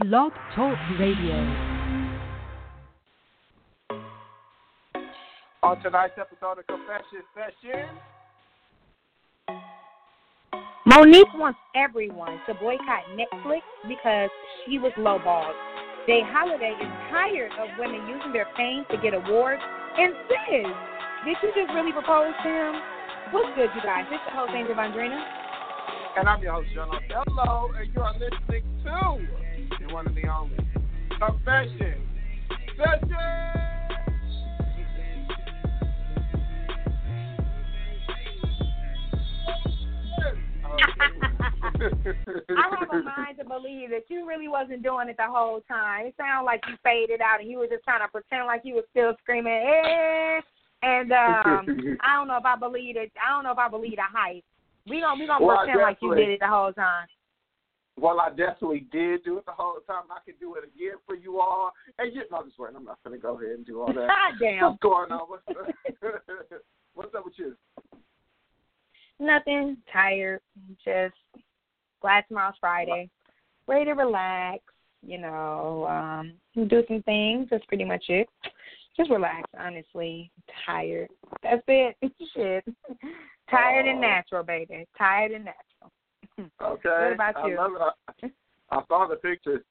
Blog Talk Radio. On tonight's episode of Confession Session, Monique wants everyone to boycott Netflix because she was lowballed. J Holiday is tired of women using their fame to get awards and says, Did you just really propose to him? What's good, you guys? This is the host, Angel Vondrina. and I'm your host, John Hello, and you are listening to the one and the only Confession Session. I have a mind to believe that you really wasn't doing it the whole time. It sounded like you faded out and you were just trying to pretend like you were still screaming, eh. And um, I don't know if I believe it. I don't know if I believe the hype. We gonna we gonna Well, pretend like you did it the whole time. Well, I definitely did do it the whole time. I could do it again for you all. And you, no, just wait. I'm not going to go ahead and do all that. God damn. What's going on? What's, what's up with you? Nothing. Tired. Just glad tomorrow's Friday. Ready to relax. You know, um, do some things. That's pretty much it. Just relax. Honestly, tired. That's it. Shit. Tired and natural, baby. Tired and natural. Okay. What about I you? love it. I, I saw the pictures.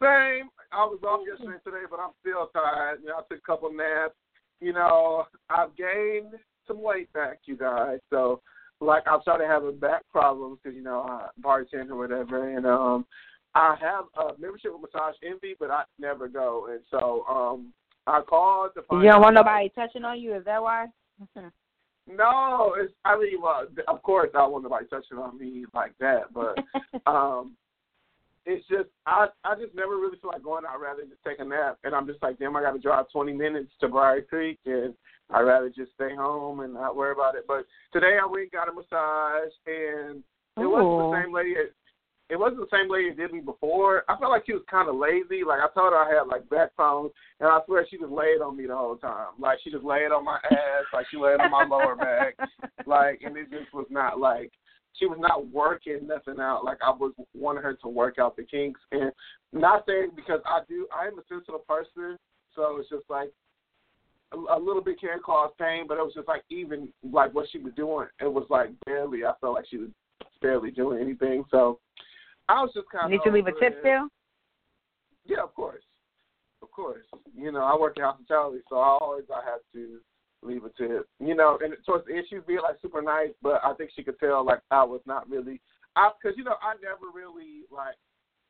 Same. I was off yesterday and today, but I'm still tired. You know, I took a couple naps. You know, I've gained some weight back, you guys. So, like, I'm starting having back problems because, you know, I bartend or whatever. And um, I have a membership with Massage Envy, but I never go. And so um, I called to find You don't want nobody touching on you? Is that why? No, it's. I mean, well, of course, I don't want nobody touching on me like that, but um, it's just I I just never really feel like going out. I'd rather just take a nap, and I'm just like, damn, I got to drive 20 minutes to Brier Creek, and I'd rather just stay home and not worry about it. But today I went and got a massage, and it wasn't the same lady. It wasn't the same lady that did me before. I felt like she was kind of lazy. Like I told her I had like back problems, and I swear she just laid on me the whole time. Like she just laid on my ass, like she laid on my lower back, like, and it just was not like she was not working nothing out. Like I was wanting her to work out the kinks, and not saying because I do. I am a sensitive person, so it's just like a, a little bit can cause pain, but it was just like even like what she was doing, it was like barely. I felt like she was barely doing anything. So I was just kind of. Need you leave a tip still? Yeah, of course, of course. You know, I work in hospitality, so I always I have to leave a tip. You know, and towards the end she was being like super nice, but I think she could tell like I was not really, I because you know I never really like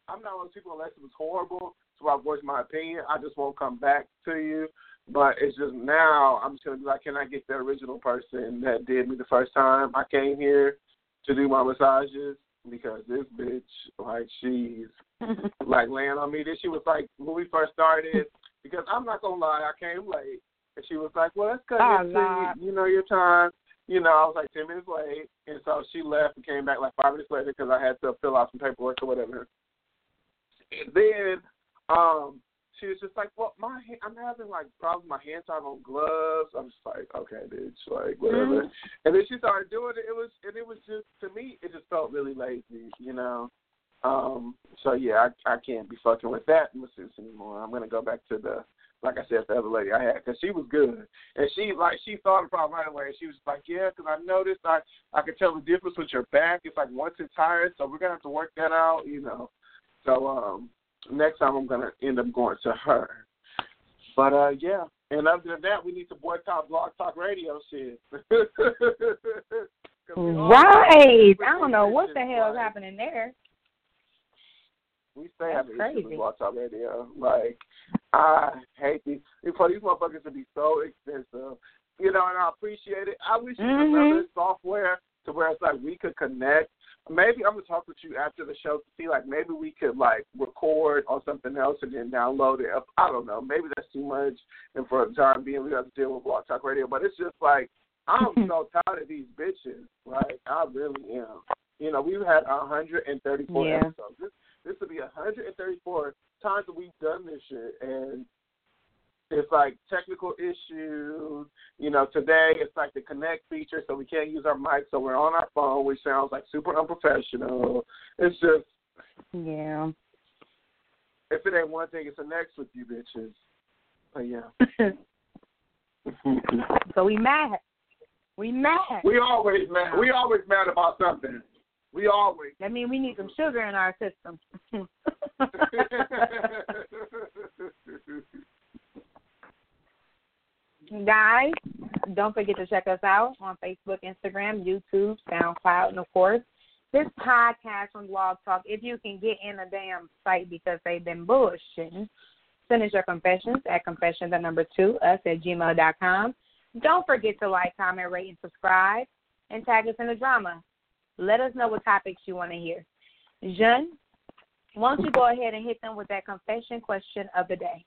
I'm not one of those people unless it was horrible, so I voice my opinion. I just won't come back to you. But it's just now I'm just gonna be like, can I get the original person that did me the first time I came here to do my massages? Because this bitch, like, she's like laying on me. Then she was like, when we first started, because I'm not gonna lie, I came late, and she was like, well, cut Oh, it you know your time. You know, I was like ten minutes late, and so she left and came back like five minutes later because I had to fill out some paperwork or whatever. And then um she was just like, "Well, my hand, I'm having like problems. with My hands are on gloves." I'm just like, "Okay, bitch, like whatever." Mhm. And then she started doing it. It was and it was just to me, it just felt really lazy, you know. Um, so yeah, I I can't be fucking with that masseuse anymore. I'm gonna go back to the like I said, the other lady I had because she was good and she like she thought about right away. She was like, "Yeah, because I noticed I I could tell the difference with your back. It's like once it's tired, so we're gonna have to work that out, you know." So um, next time I'm gonna end up going to her. But uh, yeah. And other than that, we need to boycott Blog Talk Radio shit. right. I don't know what the hell is Like, happening there. We stay That's having issues with Blog Talk Radio. Like, I hate these. For these motherfuckers to be so expensive, you know, and I appreciate it. I wish there was Mhm. another software to where it's like we could connect maybe I'm gonna talk with you after the show to see like maybe we could like record on something else and then download it. I don't know. Maybe that's too much, and for the time being, we have to deal with Blog Talk Radio. But it's just like I'm so tired of these bitches. Like I really am. You know, we've had 134 Yeah. episodes. This this will be 134 times that we've done this shit, and it's like technical issues. You know, today it's like the connect feature, so we can't use our mic, so we're on our phone, which sounds like super unprofessional. It's just Yeah. if it ain't one thing, it's the next with you bitches. But yeah, so we mad. We mad. we always mad. We always mad about something. We always. I mean, we need some sugar in our system. Guys, don't forget to check us out on Facebook, Instagram, YouTube, SoundCloud, and of course, this podcast from Blog Talk. If you can get in a damn site because they've been bullshitting, send us your confessions at confession the number two us at gmail.com. Don't forget to like, comment, rate, and subscribe, and tag us in the drama. Let us know what topics you want to hear. Jean, why don't you go ahead and hit them with that confession question of the day?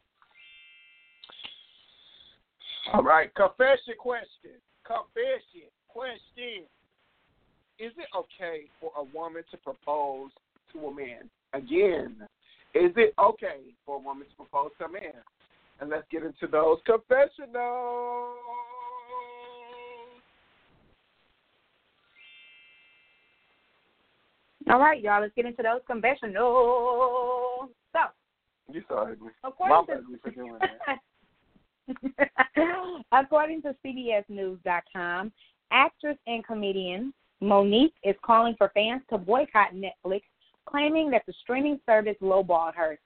All right, confession question. Confession question. Is it okay for a woman to propose to a man? Again, is it okay for a woman to propose to a man? And let's get into those confessionals. All right, y'all, let's get into those confessionals. So, You so ugly. according Mom to ugly for doing that. According to CBSNews.com, actress and comedian Monique is calling for fans to boycott Netflix, claiming that the streaming service lowballed her.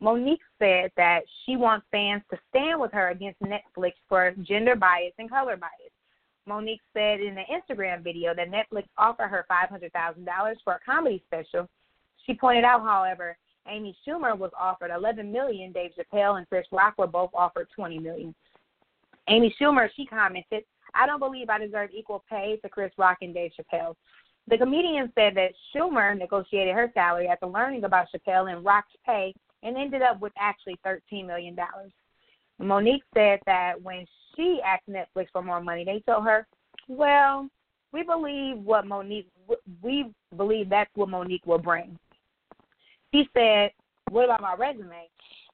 Monique said that she wants fans to stand with her against Netflix for gender bias and color bias. Monique said in an Instagram video that Netflix offered her $500,000 for a comedy special. She pointed out, however, Amy Schumer was offered 11 million. Dave Chappelle and Chris Rock were both offered 20 million. Amy Schumer, she commented, "I don't believe I deserve equal pay to Chris Rock and Dave Chappelle." The comedian said that Schumer negotiated her salary after learning about Chappelle and Rock's pay and ended up with actually 13 million dollars. Monique said that when she asked Netflix for more money, they told her, "Well, we believe what Monique we believe that's what Monique will bring." She said, What about my resume?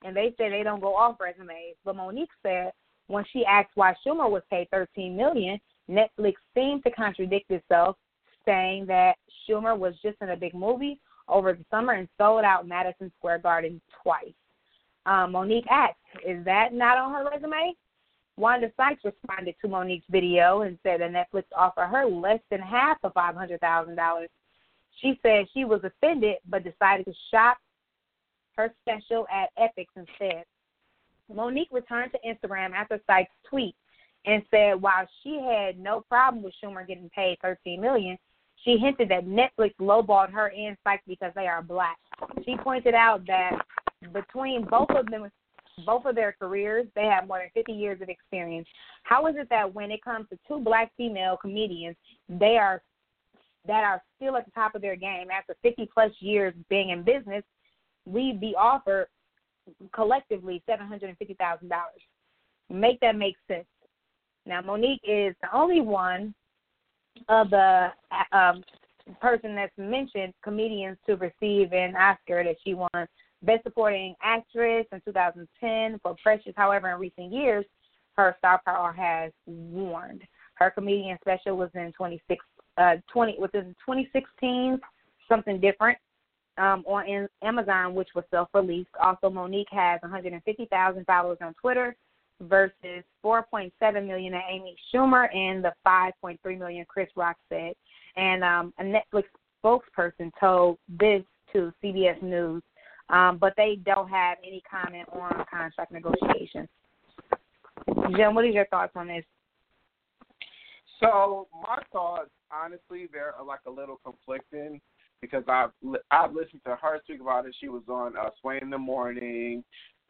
And they said they don't go off resumes. But Monique said when she asked why Schumer was paid thirteen million, Netflix seemed to contradict itself, saying that Schumer was just in a big movie over the summer and sold out Madison Square Garden twice. Um, Monique asked, Is that not on her resume? Wanda Sykes responded to Monique's video and said that Netflix offered her less than half of five hundred thousand dollars. She said she was offended but decided to shop her special at Epix instead. Monique returned to Instagram after Sykes' tweet and said while she had no problem with Schumer getting paid thirteen million, she hinted that Netflix lowballed her and Sykes because they are black. She pointed out that between both of them both of their careers, they have more than 50 years of experience. How is it that when it comes to two black female comedians, they are that are still at the top of their game after 50 plus years being in business, we'd be offered collectively $750,000. Make that make sense. Now, Monique is the only one of the um, person that's mentioned comedians to receive an Oscar that she won Best Supporting Actress in 2010 for Precious. However, in recent years, her star power has warned. Her comedian special was in 26, uh, 20 was in 2016, something different um, on Amazon, which was self-released. Also, Monique has 150,000 followers on Twitter versus 4.7 million at Amy Schumer and the 5.3 million Chris Rock said. And um, a Netflix spokesperson told this to CBS News, um, but they don't have any comment on contract negotiations. Jim, what is your thoughts on this? So my thoughts, honestly, they're like a little conflicting because I've I've listened to her speak about it. She was on uh, Sway in the Morning,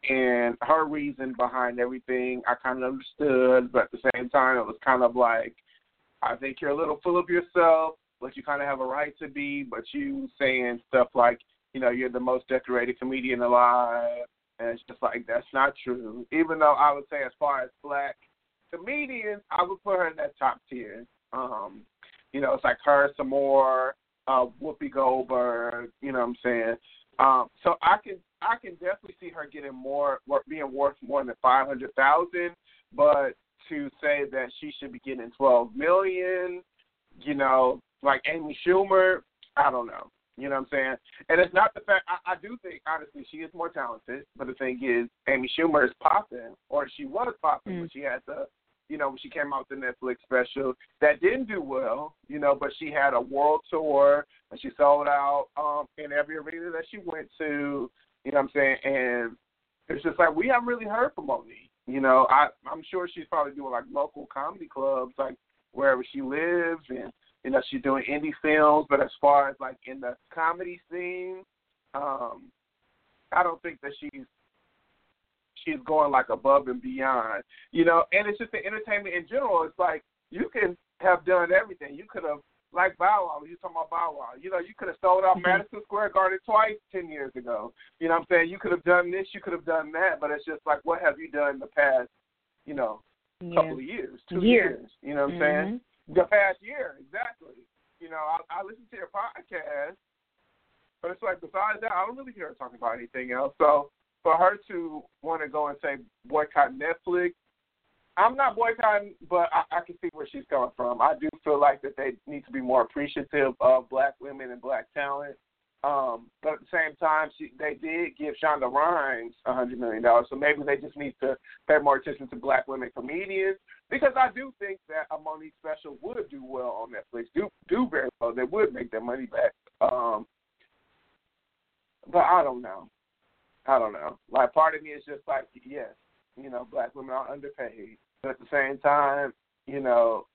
and her reason behind everything I kind of understood, but at the same time, it was kind of like, I think you're a little full of yourself. but you kind of have a right to be. But you saying stuff like, you know, you're the most decorated comedian alive, and it's just like that's not true. Even though I would say, as far as black comedians, I would put her in that top tier. Um, you know, it's like her, some more, uh, Whoopi Goldberg. You know what I'm saying? Um, so I can I can definitely see her getting more, being worth more than five hundred thousand. But to say that she should be getting twelve million, you know, like Amy Schumer, I don't know. You know what I'm saying? And it's not the fact I, I do think honestly she is more talented, but the thing is Amy Schumer is popping, or she was popping mm. when she had the you know, when she came out with the Netflix special that didn't do well, you know, but she had a world tour and she sold out um in every arena that she went to, you know what I'm saying? And it's just like we haven't really heard from Monique. You know, I I'm sure she's probably doing like local comedy clubs like wherever she lives and you know, she's doing indie films, but as far as like in the comedy scene, um, I don't think that she's she's going like above and beyond. You know, and it's just the entertainment in general. It's like you can have done everything. You could have like Bow Wow. You talking about Bow Wow? You know, you could have sold out mm-hmm. Madison Square Garden twice ten years ago. You know what I'm saying? You could have done this. You could have done that. But it's just like, what have you done in the past? You know, yeah. couple of years, two years. years you know what I'm mm-hmm. saying? the past year, exactly. You know, I, I listen to your podcast, but it's like besides that, I don't really hear her talking about anything else. So for her to want to go and say boycott Netflix, I'm not boycotting, but I, I can see where she's coming from. I do feel like that they need to be more appreciative of black women and black talent. Um, but at the same time, she, they did give Shonda Rhimes a hundred million dollars, so maybe they just need to pay more attention to black women comedians because I do think that a Monique special would do well on Netflix, do do very well. They would make their money back. Um, but I don't know. I don't know. Like part of me is just like, yes, you know, black women are underpaid, but at the same time, you know,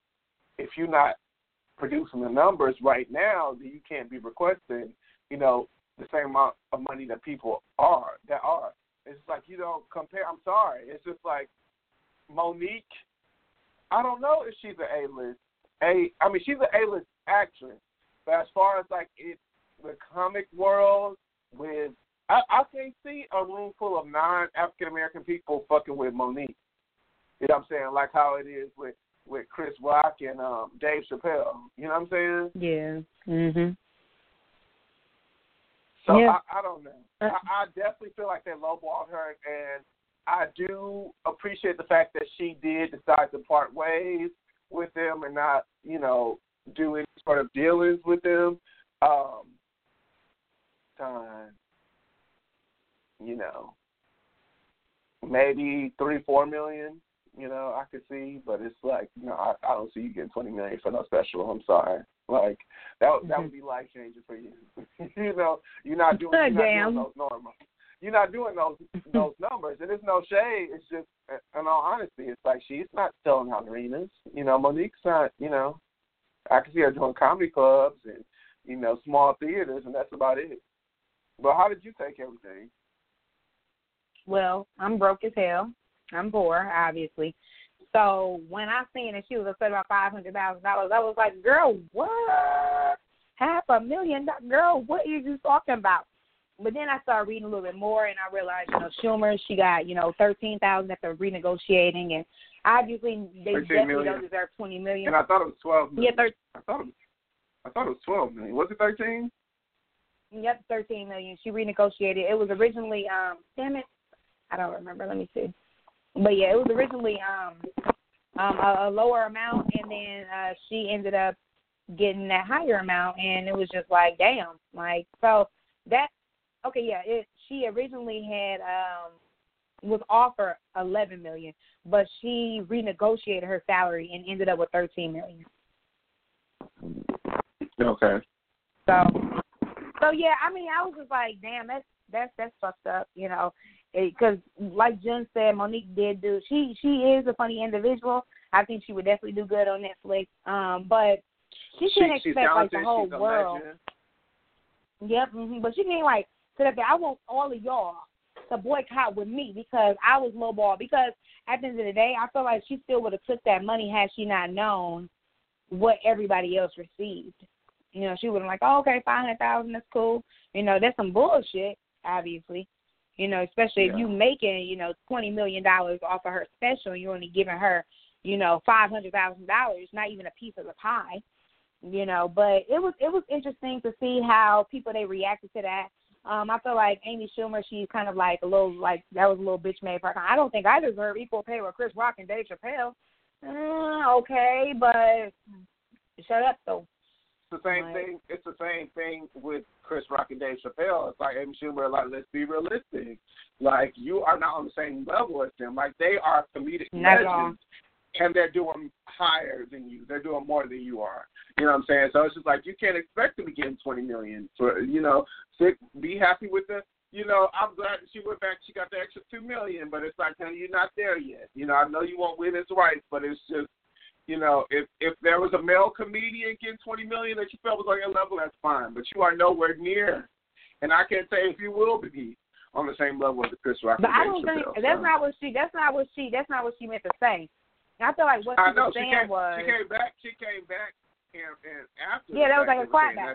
if you're not producing the numbers right now, then you can't be requesting you know, the same amount of money that people are that are. It's like you don't compare. I'm sorry. It's just like Monique. I don't know if she's an A-list. A, I mean, she's an A-list actress. But as far as like it, the comic world, with I, I can't see a room full of non African American people fucking with Monique. You know what I'm saying? Like how it is with with Chris Rock and um Dave Chappelle. You know what I'm saying? Yeah. Mhm. So yeah. I, I don't know. I, I definitely feel like they lowballed her, and I do appreciate the fact that she did decide to part ways with them and not, you know, do any sort of dealings with them. Um, time, you know, maybe three, four million. You know, I could see, but it's like, you know, I, I don't see you getting twenty million for no special. I'm sorry. Like that that mm-hmm. would be life changing for you. you know, you're not doing, you're not doing those normal. You're not doing those those numbers, and it's no shade. It's just, in all honesty, it's like she's not selling out arenas. You know, Monique's not. You know, I can see her doing comedy clubs and you know small theaters, and that's about it. But how did you take everything? Well, I'm broke as hell. I'm poor, obviously. So when I seen that she was upset about five hundred thousand dollars, I was like, "Girl, what? Half a million? Girl, what are you talking about?" But then I started reading a little bit more, and I realized, you know, Schumer, she got, you know, thirteen thousand after renegotiating, and obviously they definitely million. don't deserve twenty million. And I thought it was twelve. Million. Yeah, 13. I thought it was, I thought it was twelve million. Was it thirteen? Yep, thirteen million. She renegotiated. It was originally, um, damn it, I don't remember. Let me see. But yeah, it was originally um um a, a lower amount, and then uh she ended up getting that higher amount, and it was just like, damn, like so that okay, yeah, it she originally had um was offered eleven million, but she renegotiated her salary and ended up with thirteen million. Okay. So, so yeah, I mean, I was just like, damn, that's that's that's fucked up, you know because like Jen said, Monique did do. She she is a funny individual. I think she would definitely do good on Netflix. Um, but she can't she, expect like the whole world. Yep, mm-hmm. but she can't like sit up there. I want all of y'all to boycott with me because I was lowball. Because at the end of the day, I feel like she still would have took that money had she not known what everybody else received. You know, she would have like, oh, okay, five hundred thousand, that's cool. You know, that's some bullshit, obviously. You know, especially Yeah. if you making, you know, twenty million dollars off of her special and you're only giving her, you know, five hundred thousand dollars, not even a piece of the pie. You know, but it was it was interesting to see how people they reacted to that. Um, I feel like Amy Schumer, she's kind of like a little like that was a little bitch made for her. I don't think I deserve equal pay with Chris Rock and Dave Chappelle. Mm, okay, but shut up though. The same Right. thing. It's the same thing with Chris Rock and Dave Chappelle. It's like Amy Schumer. Like, let's be realistic. Like, you are not on the same level as them. Like, they are comedic Not legends, and they're doing higher than you. They're doing more than you are. You know what I'm saying? So it's just like you can't expect to be getting 20 million for. You know, sick. Be happy with the. You know, I'm glad that she went back. She got the extra two million, but it's like, honey, you're not there yet. You know, I know you won't win his rights, but it's just you know, if if there was a male comedian getting twenty million that you felt was on your level, that's fine. But you are nowhere near, and I can't say if you will be on the same level as the Chris Rock. But I don't think that's not what she. That's not what she. That's not what she meant to say. I feel like what she I know was she saying came. was. She came back. She came back, and, and after. Yeah, that was like a saying clapback.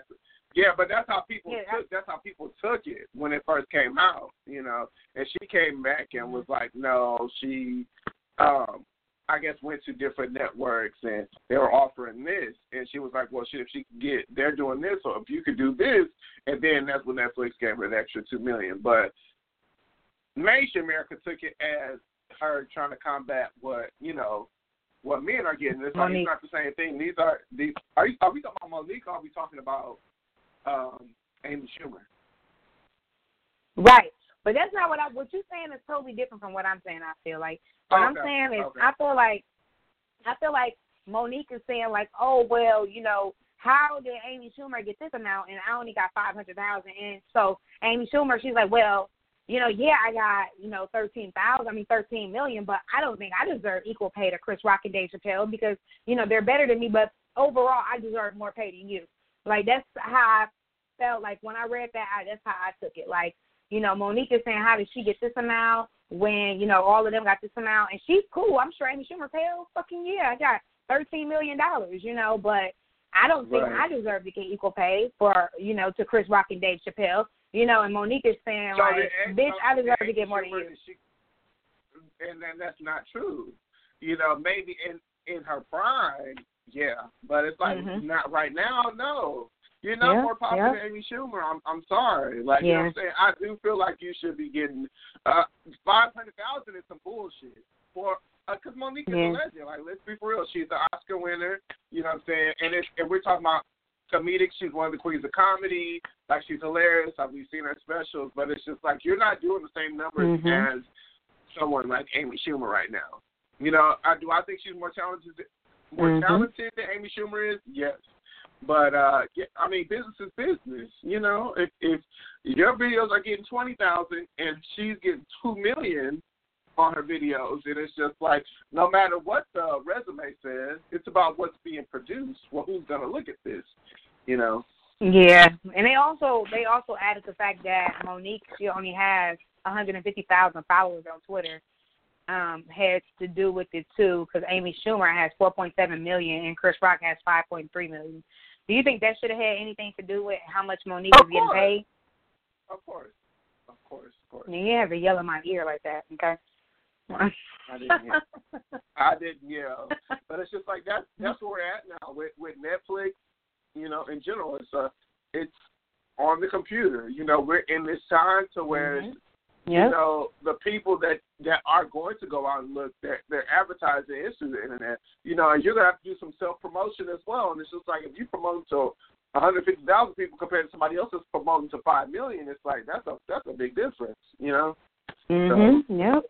Yeah, but that's how people Yeah, took. That's how people took it when it first came out. You know, and she came back and was like, no, she. um I guess went to different networks and they were offering this, and she was like, "Well, shit, if she could get, they're doing this, or if you could do this," and then that's when Netflix gave her the extra two million. But Nation America took it as her trying to combat what you know what men are getting. It's like it's not the same thing. These are these. Are, you, are we talking about Monique? Or are we talking about um, Amy Schumer? Right. But that's not what I what you're saying is totally different from what I'm saying, I feel like. What I'm saying is okay. I feel like I feel like Monique is saying like, Oh well, you know, how did Amy Schumer get this amount and I only got five hundred thousand and so Amy Schumer, she's like, Well, you know, yeah, I got, you know, thirteen thousand I mean thirteen million, but I don't think I deserve equal pay to Chris Rock and Dave Chappelle because, you know, they're better than me, but overall I deserve more pay than you. Like that's how I felt like when I read that I, that's how I took it. Like you know, Monique is saying, how did she get this amount when, you know, all of them got this amount? And she's cool. I'm sure Amy Schumer paid, oh, fucking yeah, I got $13 million, you know, but I don't think Right. I deserve to get equal pay for, you know, to Chris Rock and Dave Chappelle. You know, and Monique is saying, So like, the- bitch, I deserve to get more than you. she- and then that's not true. You know, maybe in in her prime, yeah, but it's like Mhm. not right now. No, you're not Yeah, more popular yeah. than Amy Schumer. I'm I'm sorry. Like you know what I'm saying. I do feel like you should be getting uh five hundred thousand is some bullshit for. Because Monique is a legend. Like, let's be real. She's an Oscar winner. You know what I'm saying? And it's, and we're talking about comedic. She's one of the queens of comedy. Like she's hilarious. Like we've seen her specials, but it's just like you're not doing the same numbers Mhm. as someone like Amy Schumer right now. You know, I do. I think she's more talented, more Mhm. talented than Amy Schumer is. Yes, but uh, I mean, business is business. You know, if if your videos are getting twenty thousand and she's getting two million on her videos, and it's just like no matter what the resume says, it's about what's being produced. Well, who's gonna look at this? You know. Yeah, and they also they also added the fact that Monique she only has 150,000 followers on Twitter. Um, has to do with it too, because Amy Schumer has 4.7 million and Chris Rock has 5.3 million. Do you think that should have had anything to do with how much Monique Of is getting course. paid? Of course, of course, of course. You to yell in my ear like that, okay? I didn't hear. I didn't yell, but it's just like that's that's where we're at now with with Netflix. You know, in general, it's uh it's on the computer. You know, we're in this time to where Mhm. you know the people that that are going to go out and look, they're they're advertising it through the internet. You know, and you're gonna have to do some self promotion as well. And it's just like if you promote to 150,000 people compared to somebody else that's promoting to five million, it's like that's a that's a big difference. You know. Mhm. Yep.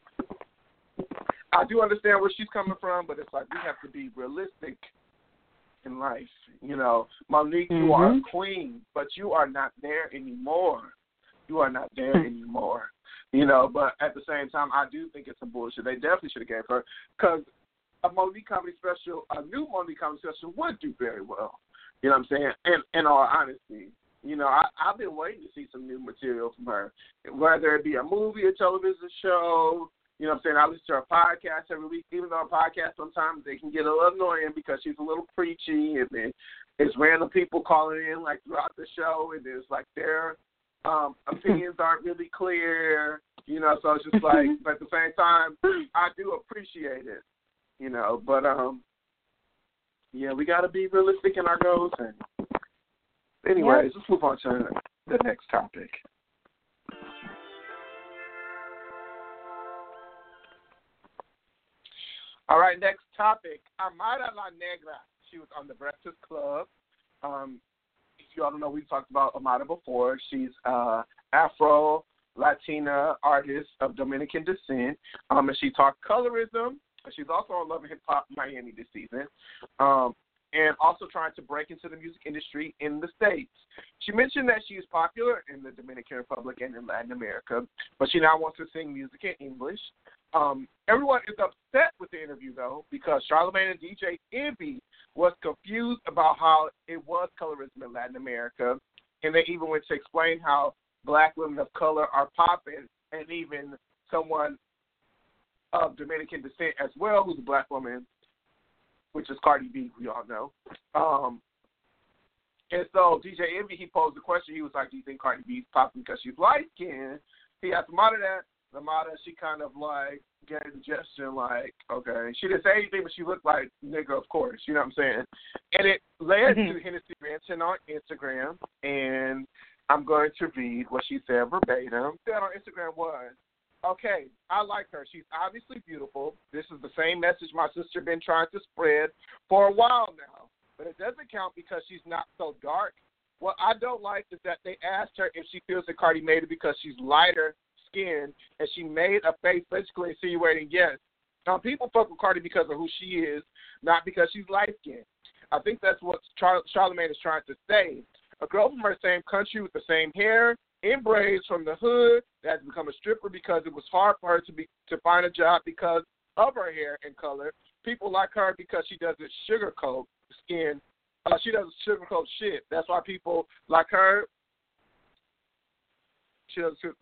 I do understand where she's coming from, but it's like we have to be realistic in life. You know, Monique, you are a Mhm. queen, but you are not there anymore. You are not there Hmm. anymore. You know, but at the same time, I do think it's some bullshit. They definitely should have gave her because a Monique comedy special, a new Monique comedy special, would do very well. You know what I'm saying? In in all honesty, you know, I, I've been waiting to see some new material from her, whether it be a movie, a television show, You know what I'm saying? I listen to her podcast every week, even though her podcast sometimes they can get a little annoying because she's a little preachy and then it's random people calling in like throughout the show and it's like their um opinions aren't really clear, you know, so it's just like but at the same time I do appreciate it. You know, but um yeah, we gotta be realistic in our goals and anyways, let's move on to the next topic. All right, next topic. Amara La Negra. She was on the Breakfast Club. Um, you all don't know, we talked about Amara before. She's uh, Afro Latina artist of Dominican descent. Um, and she talked colorism. She's also on Love and Hip Hop Miami this season. Um, and also trying to break into the music industry in the States. She mentioned that she is popular in the Dominican Republic and in Latin America, but she now wants to sing music in English. Um, everyone is upset with the interview though because Charlamagne and DJ Envy was confused about how it was colorism in Latin America, and they even went to explain how black women of color are popping, and even someone of Dominican descent as well, who's a black woman, which is Cardi B, we all know. Um, and so DJ Envy, he posed the question. He was like, "Do you think Cardi B is popping because she's light skinned?" He asked Mata that, Lamada, she kind of like gave the gesture like, okay. She didn't say anything, but she looked like nigga, of course. You know what I'm saying? And it led mm-hmm. to Hennessy mention on Instagram, and I'm going to read what she said verbatim. That on Instagram was, okay, I like her. She's obviously beautiful. This is the same message my sister been trying to spread for a while now, but it doesn't count because she's not so dark. What I don't like is that they asked her if she feels that Cardi made it because she's lighter skin, and she made a face basically insinuating, yes, now people fuck with Cardi because of who she is, not because she's light skinned. I think that's what Char- Charlamagne is trying to say. A girl from her same country with the same hair, in braids from the hood, that has become a stripper because it was hard for her to be to find a job because of her hair and color. People like her because she doesn't sugarcoat skin. Uh, she doesn't sugarcoat shit. That's why people like her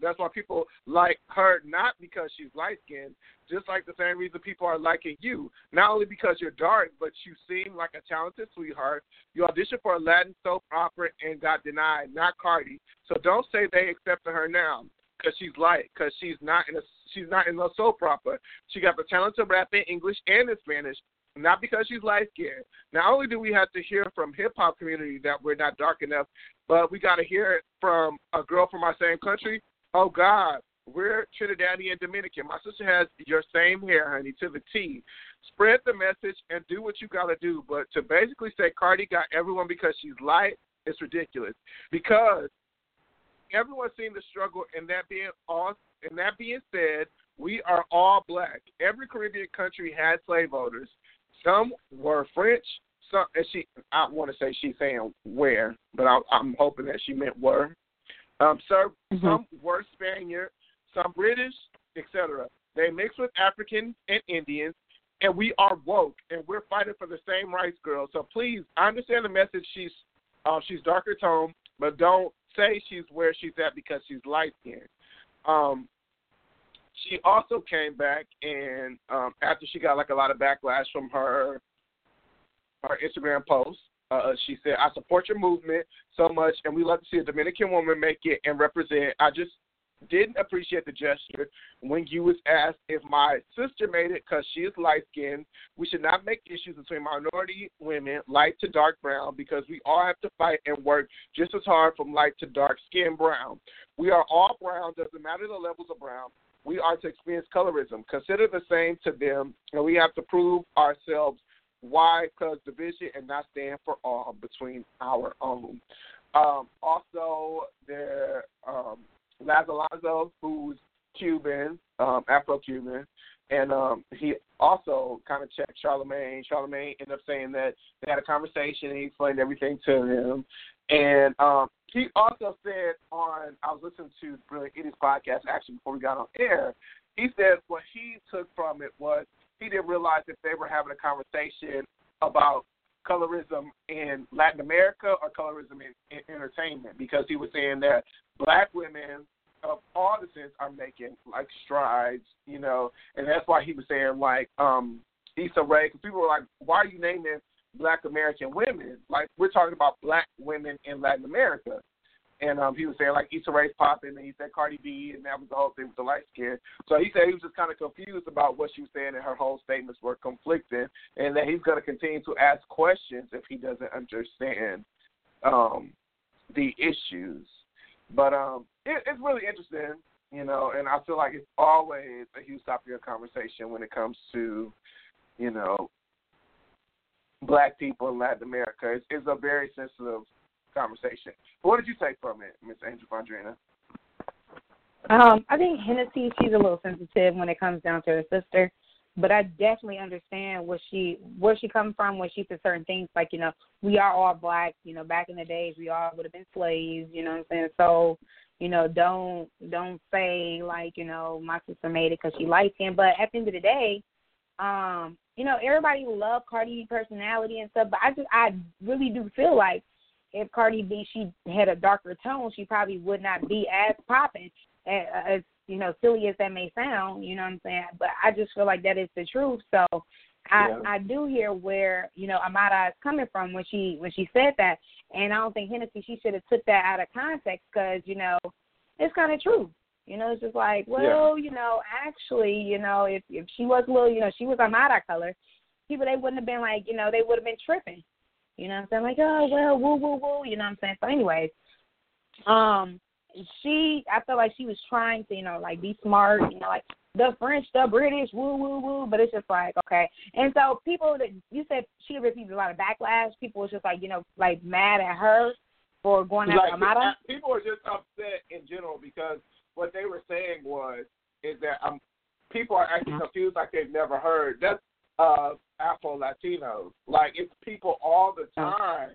That's why people like her, not because she's light skinned, just like the same reason people are liking you. Not only because you're dark, but you seem like a talented sweetheart. You auditioned for a Latin soap opera and got denied, not Cardi. So don't say they accepted her now because she's light, because she's not in a she's not in a soap opera. She got the talent to rap in English and in Spanish not because she's light skinned. Not only do we have to hear from hip hop community that we're not dark enough, but we got to hear it from a girl from our same country. Oh God, we're Trinidadian Dominican. My sister has your same hair, honey, to the T. Spread the message and do what you got to do. But to basically say Cardi got everyone because she's light, it's ridiculous. Because everyone's seen the struggle, and that being all, and that being said, we are all black. Every Caribbean country had slave owners. Some were French. Some and she I want to say she's saying where, but I, I'm hoping that she meant were. Um, so mm-hmm. some were Spaniard, some British, etc. They mix with Africans and Indians, and we are woke, and we're fighting for the same rights, girls. So please, I understand the message. She's uh, she's darker tone, but don't say she's where she's at because she's light skinned. Um, she also came back and um, after she got like a lot of backlash from her her Instagram post, uh, she said, "I support your movement so much, and we love to see a Dominican woman make it and represent. I just didn't appreciate the gesture when you was asked if my sister made it because she is light skinned. We should not make issues between minority women, light to dark brown, because we all have to fight and work just as hard from light to dark skin brown. We are all brown, doesn't matter the levels of brown we are to experience colorism. Consider the same to them, and we have to prove ourselves. Why? Because division and not stand for all between our own. Um, also, there, um, Lazo who's Cuban, um, Afro-Cuban, and um, he also kind of checked Charlemagne. Charlamagne ended up saying that they had a conversation and he explained everything to him. And um, he also said on, I was listening to Brilliant Idiots podcast actually before we got on air. He said what he took from it was he didn't realize that they were having a conversation about colorism in Latin America or colorism in, in entertainment because he was saying that black women of all sins are making like strides, you know, and that's why he was saying like um Issa Rae, because people were like, why are you naming Black American women? Like we're talking about Black women in Latin America. And um, he was saying like Issa Rae's popping, and he said Cardi B, and that was the whole thing with the light skin. So he said he was just kind of confused about what she was saying, and her whole statements were conflicting, and that he's going to continue to ask questions if he doesn't understand um, the issues. But um, it, it's really interesting, you know, and I feel like it's always a huge topic of conversation when it comes to, you know, black people in Latin America. It's, it's a very sensitive conversation. But what did you take from it, Miss Angel Fondrina? Um, I think Hennessy, she's a little sensitive when it comes down to her sister, but I definitely understand where she where she comes from when she says certain things like you know we are all black. You know, back in the days we all would have been slaves. You know what I'm saying? So you know, don't don't say like you know my sister made it because she likes him. But at the end of the day, um, you know, everybody love Cardi personality and stuff. But I just I really do feel like if Cardi B she had a darker tone, she probably would not be as popping as you know silly as that may sound. You know what I'm saying? But I just feel like that is the truth. So I Yeah. I do hear where you know Amara is coming from when she when she said that, and I don't think Hennessy she should have took that out of context because you know it's kind of true. You know, it's just like, well, you know, actually, you know, if if she was a little, you know, she was Amara color, people they wouldn't have been like, you know, they would have been tripping. You know what I'm saying? Like, oh well, woo woo woo. You know what I'm saying? So, anyways, um, she, I felt like she was trying to, you know, like be smart. You know, like the French, the British, woo woo woo. But it's just like, okay. And so people that you said she received a lot of backlash. People was just like, you know, like mad at her for going after like Amara. people were just upset in general because what they were saying was is that um people are acting confused like they've never heard. That's uh Afro Latinos. Like it's people all the time.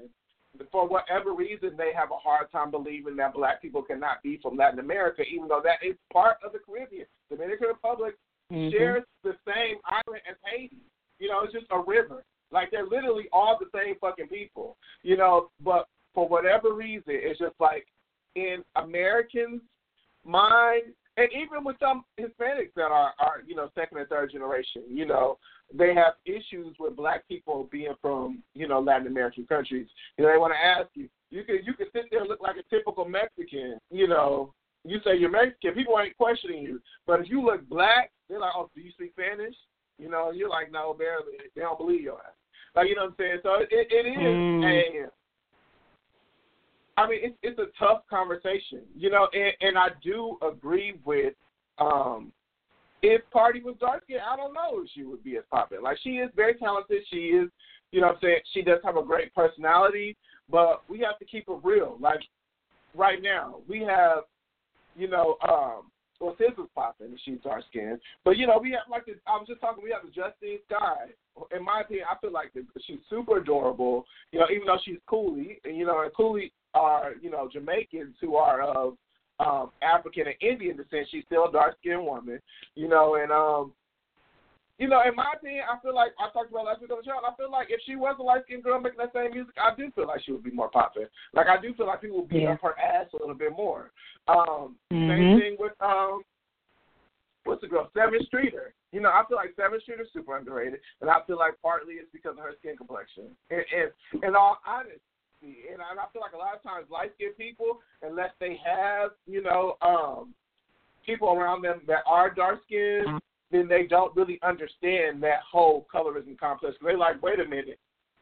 For whatever reason, they have a hard time believing that black people cannot be from Latin America, even though that is part of the Caribbean. Dominican Republic Mhm. shares the same island as Haiti. You know, it's just a river. Like they're literally all the same fucking people. You know, but for whatever reason, it's just like in Americans' mind, and even with some Hispanics that are, are you know second and third generation, you know, they have issues with black people being from you know Latin American countries. You know, they want to ask you. You can you can sit there and look like a typical Mexican. You know, you say you're Mexican, people ain't questioning you. But if you look black, they're like, oh, do you speak Spanish? You know, you're like, no, barely. They don't believe your ass. Like you know what I'm saying? So it, it is Mm. a I mean, it's it's a tough conversation, you know, and, and I do agree with um if Cardi was dark skinned, I don't know if she would be as popular. Like she is very talented, she is you know what I'm saying, she does have a great personality, but we have to keep it real. Like right now, we have, you know, um well Sis is popping she's dark skinned. But you know, we have like the I was just talking we have the Justine Skye. In my opinion, I feel like the, she's super adorable, you know, even though she's Cooley and you know, and Cooley are, you know, Jamaicans who are of um African and Indian descent. She's still a dark skinned woman, you know, and um you know, in my opinion, I feel like I talked about last week on the show. And I feel like if she was a light skinned girl making that same music, I do feel like she would be more popular. Like I do feel like people would beat Yeah. up her ass a little bit more. Um, Same Mhm. thing with um, what's the girl Sevyn Streeter. You know, I feel like Sevyn Streeter's super underrated, and I feel like partly it's because of her skin complexion. And, and in all honesty, and I, and I feel like a lot of times light skinned people, unless they have, you know, um, people around them that are dark skinned, then they don't really understand that whole colorism complex. They're like, wait a minute,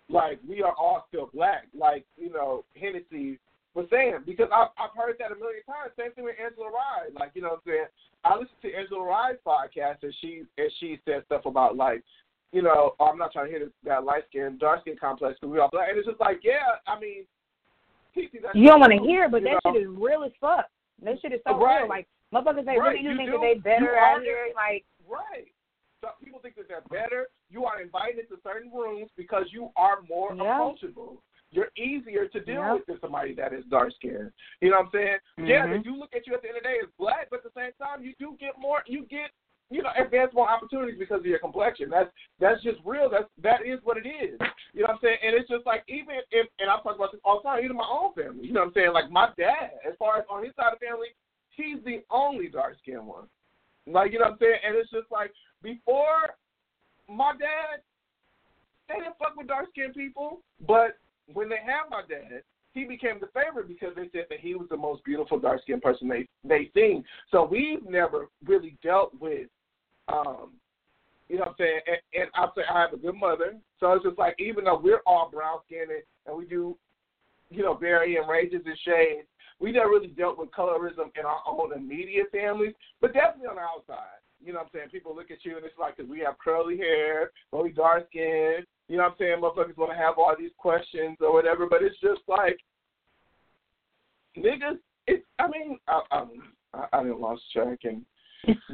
like we are all still black. Like you know, Hennessy was saying because I've I've heard that a million times. Same thing with Angela Rye. Like you know what I'm saying. I listen to Angela Rye's podcast and she and she said stuff about like. You know, oh, I'm not trying to hear this, that light skin, dark skin complex because we all black. And it's just like, yeah, I mean, Kiki, that's You don't want to hear, it, but that know? shit is real as fuck. That shit is so Right. real. Like motherfuckers, they Right, really do you think do. that they better You out here. Like Right. So people think that they're better. You are invited to certain rooms because you are more Yeah. approachable. You're easier to deal Yeah. with than somebody that is dark skinned. You know what I'm saying? Yeah, Mhm. they do look at you at the end of the day as black, but at the same time you do get more you get you know, advance more opportunities because of your complexion. That's that's just real. That's that is what it is. You know what I'm saying? And it's just like even if and I talk about this all the time, even my own family. You know what I'm saying? Like my dad, as far as on his side of the family, he's the only dark skinned one. Like you know what I'm saying? And it's just like before my dad, they didn't fuck with dark skinned people, but when they had my dad, he became the favorite because they said that he was the most beautiful dark skinned person they they seen. So we've never really dealt with um you know what I'm saying? And, and I'm saying I have a good mother. So it's just like even though we're all brown skinned and we do, you know, vary in ranges and shades, we never really dealt with colorism in our own immediate families, but definitely on the outside. You know what I'm saying? People look at you and it's like, because we have curly hair, or we dark skin, you know what I'm saying? Motherfuckers want to have all these questions or whatever, but it's just like, niggas, it's, I mean, I, I, I didn't lost track, and,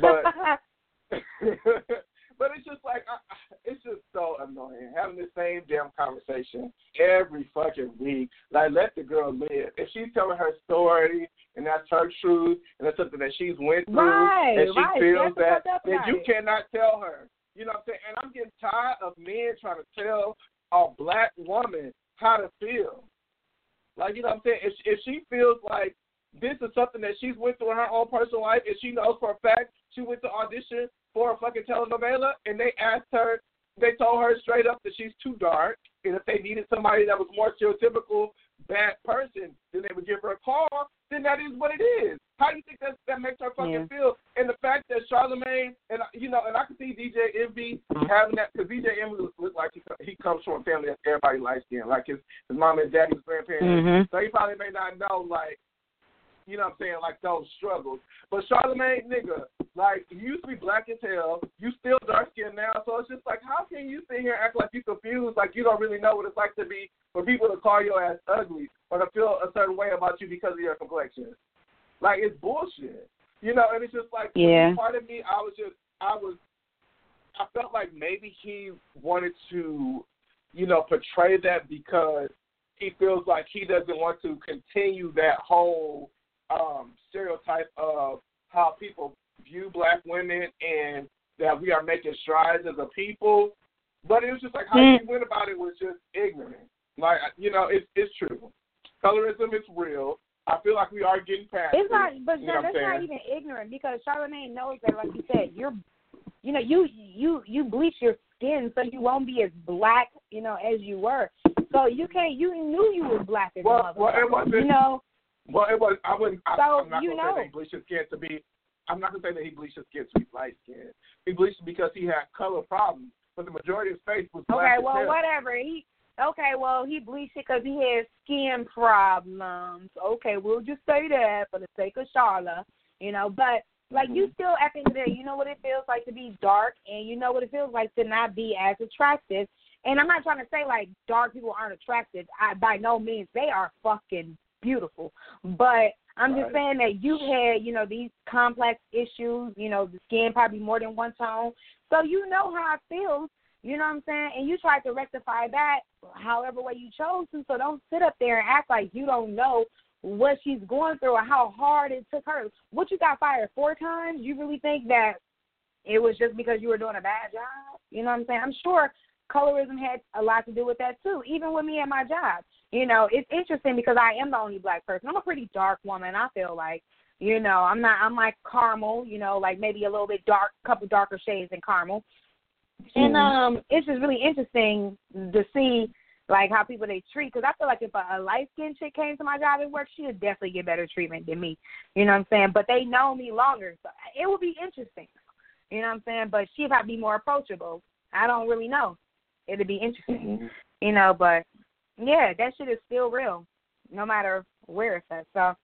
but, but it's just like, I, it's just so annoying having the same damn conversation every fucking week. Like, let the girl live. If she's telling her story and that's her truth and that's something that she's went through Right, and she right. feels That's that, then you cannot tell her. You know what I'm saying? And I'm getting tired of men trying to tell a black woman how to feel. Like, you know what I'm saying? If, if she feels like this is something that she's went through in her own personal life and she knows for a fact she went to audition for a fucking telenovela and they asked her, they told her straight up that she's too dark and if they needed somebody that was more stereotypical bad person, then they would give her a call, then that is what it is. How do you think that that makes her fucking Yeah. feel? And the fact that Charlamagne and you know, and I can see DJ Envy having that because DJ Envy looks look like he, he comes from a family that everybody likes him, like his his mom and daddy's grandparents. Mhm. So he probably may not know like, you know what I'm saying, like those struggles. But Charlamagne, nigga, like you used to be black as hell, you still dark skinned now. So it's just like, how can you sit here and act like you confused, like you don't really know what it's like to be for people to call your ass ugly or to feel a certain way about you because of your complexion. Like it's bullshit. You know, and it's just like Yeah. part of me I was just I was I felt like maybe he wanted to, you know, portray that because he feels like he doesn't want to continue that whole um stereotype of how people view black women and that we are making strides as a people. But it was just like how Mm. he went about it was just ignorant. Like you know, it's it's true. Colorism is real. I feel like we are getting past It's it. not, but you know Sean, what I'm that's not even ignorant because Charlamagne knows that, like you said, you're, you know, you you you bleach your skin so you won't be as black, you know, as you were. So you can't. You knew you was black as Well, mother. well, it wasn't- You know, Well, it was. I wouldn't. I, So, I'm not you gonna know. say that he bleached his skin to be. I'm not gonna say that he bleached his skin to be light skinned. He bleached it because he had color problems, but the majority of his face was black. okay, well, hell. whatever. He okay, well, he bleached it because he had skin problems. Okay, we'll just say that for the sake of Charla, you know. But like you Mm-hmm. still at the end of the day, you know what it feels like to be dark, and you know what it feels like to not be as attractive. And I'm not trying to say like dark people aren't attractive. I by no means they are fucking beautiful, but I'm just Right. saying that you've had, you know, these complex issues, you know, the skin probably more than one tone. So you know how it feels, you know what I'm saying? And you tried to rectify that however way you chose to. So don't sit up there and act like you don't know what she's going through or how hard it took her. What you got fired four times? You really think that it was just because you were doing a bad job? You know what I'm saying? I'm sure colorism had a lot to do with that too, even with me at my job. You know, it's interesting because I am the only black person. I'm a pretty dark woman, I feel like. You know, I'm not I'm like caramel, you know, like maybe a little bit dark couple darker shades than caramel. And um it's just really interesting to see like how people they treat because I feel like if a, a light skinned chick came to my job at work, she would definitely get better treatment than me. You know what I'm saying? But they know me longer, so it would be interesting. You know what I'm saying? But she'd probably be more approachable. I don't really know. It'd be interesting, you know. But yeah, that shit is still real, no matter where it's at. So,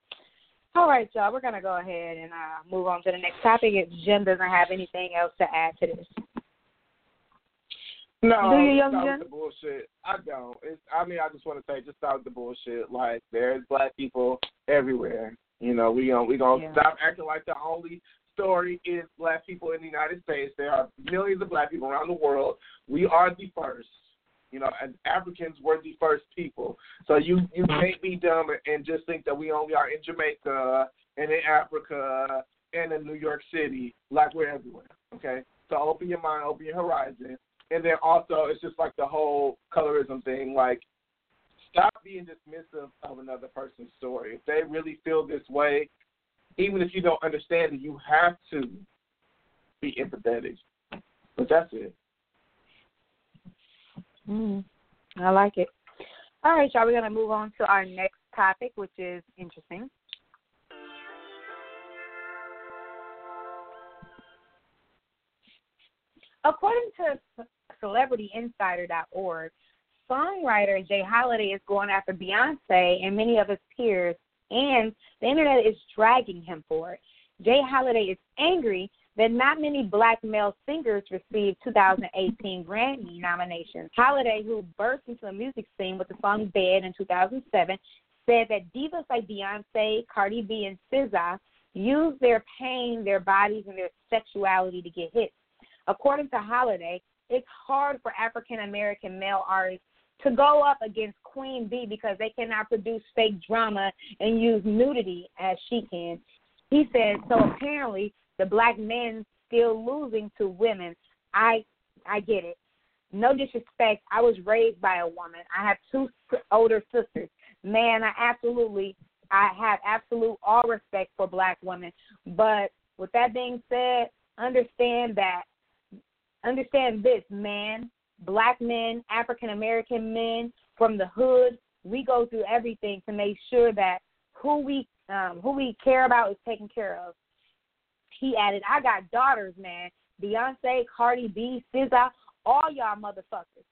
all right, y'all, we're gonna go ahead and uh, move on to the next topic. If Jen doesn't have anything else to add to this, No, Do you, Young stop Jen? the bullshit. I don't. It's, I mean, I just want to say, just stop the bullshit. Like, there's black people everywhere. You know, we gonna we gonna Yeah. stop acting like the only story is black people in the United States. There are millions of black people around the world. We are the first. You know, and Africans were the first people. So you you can't be dumb and just think that we only are in Jamaica and in Africa and in New York City. Like we're everywhere. Okay, so open your mind, open your horizon, and then also it's just like the whole colorism thing. Like, stop being dismissive of another person's story. If they really feel this way, even if you don't understand it, you have to be empathetic. But that's it. Mm, I like it. All right, y'all. We're gonna move on to our next topic, which is interesting. According to CelebrityInsider.org, songwriter J Holiday is going after Beyonce and many of his peers, and the internet is dragging him for it. J Holiday is angry that not many black male singers received 2018 Grammy nominations. Holiday, who burst into the music scene with the song Bad in 2007, said that divas like Beyonce, Cardi B, and SZA use their pain, their bodies, and their sexuality to get hits. According to Holiday, it's hard for African American male artists to go up against Queen Bee because they cannot produce fake drama and use nudity as she can. He said, so apparently the black men still losing to women. I I get it. No disrespect. I was raised by a woman. I have two older sisters. Man, I absolutely I have absolute all respect for black women. But with that being said, understand that understand this, man, black men, African American men from the hood, we go through everything to make sure that who we um, who we care about is taken care of. He added, I got daughters, man. Beyonce, Cardi B, SZA, all y'all motherfuckers.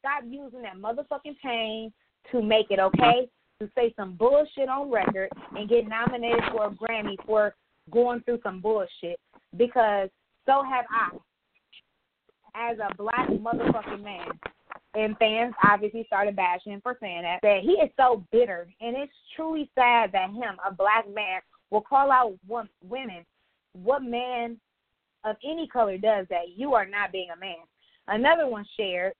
Stop using that motherfucking pain to make it okay to say some bullshit on record and get nominated for a Grammy for going through some bullshit because so have I as a black motherfucking man. And fans obviously started bashing him for saying that. That he is so bitter, and it's truly sad that him, a black man, will call out women. What man of any color does that? You are not being a man. Another one shared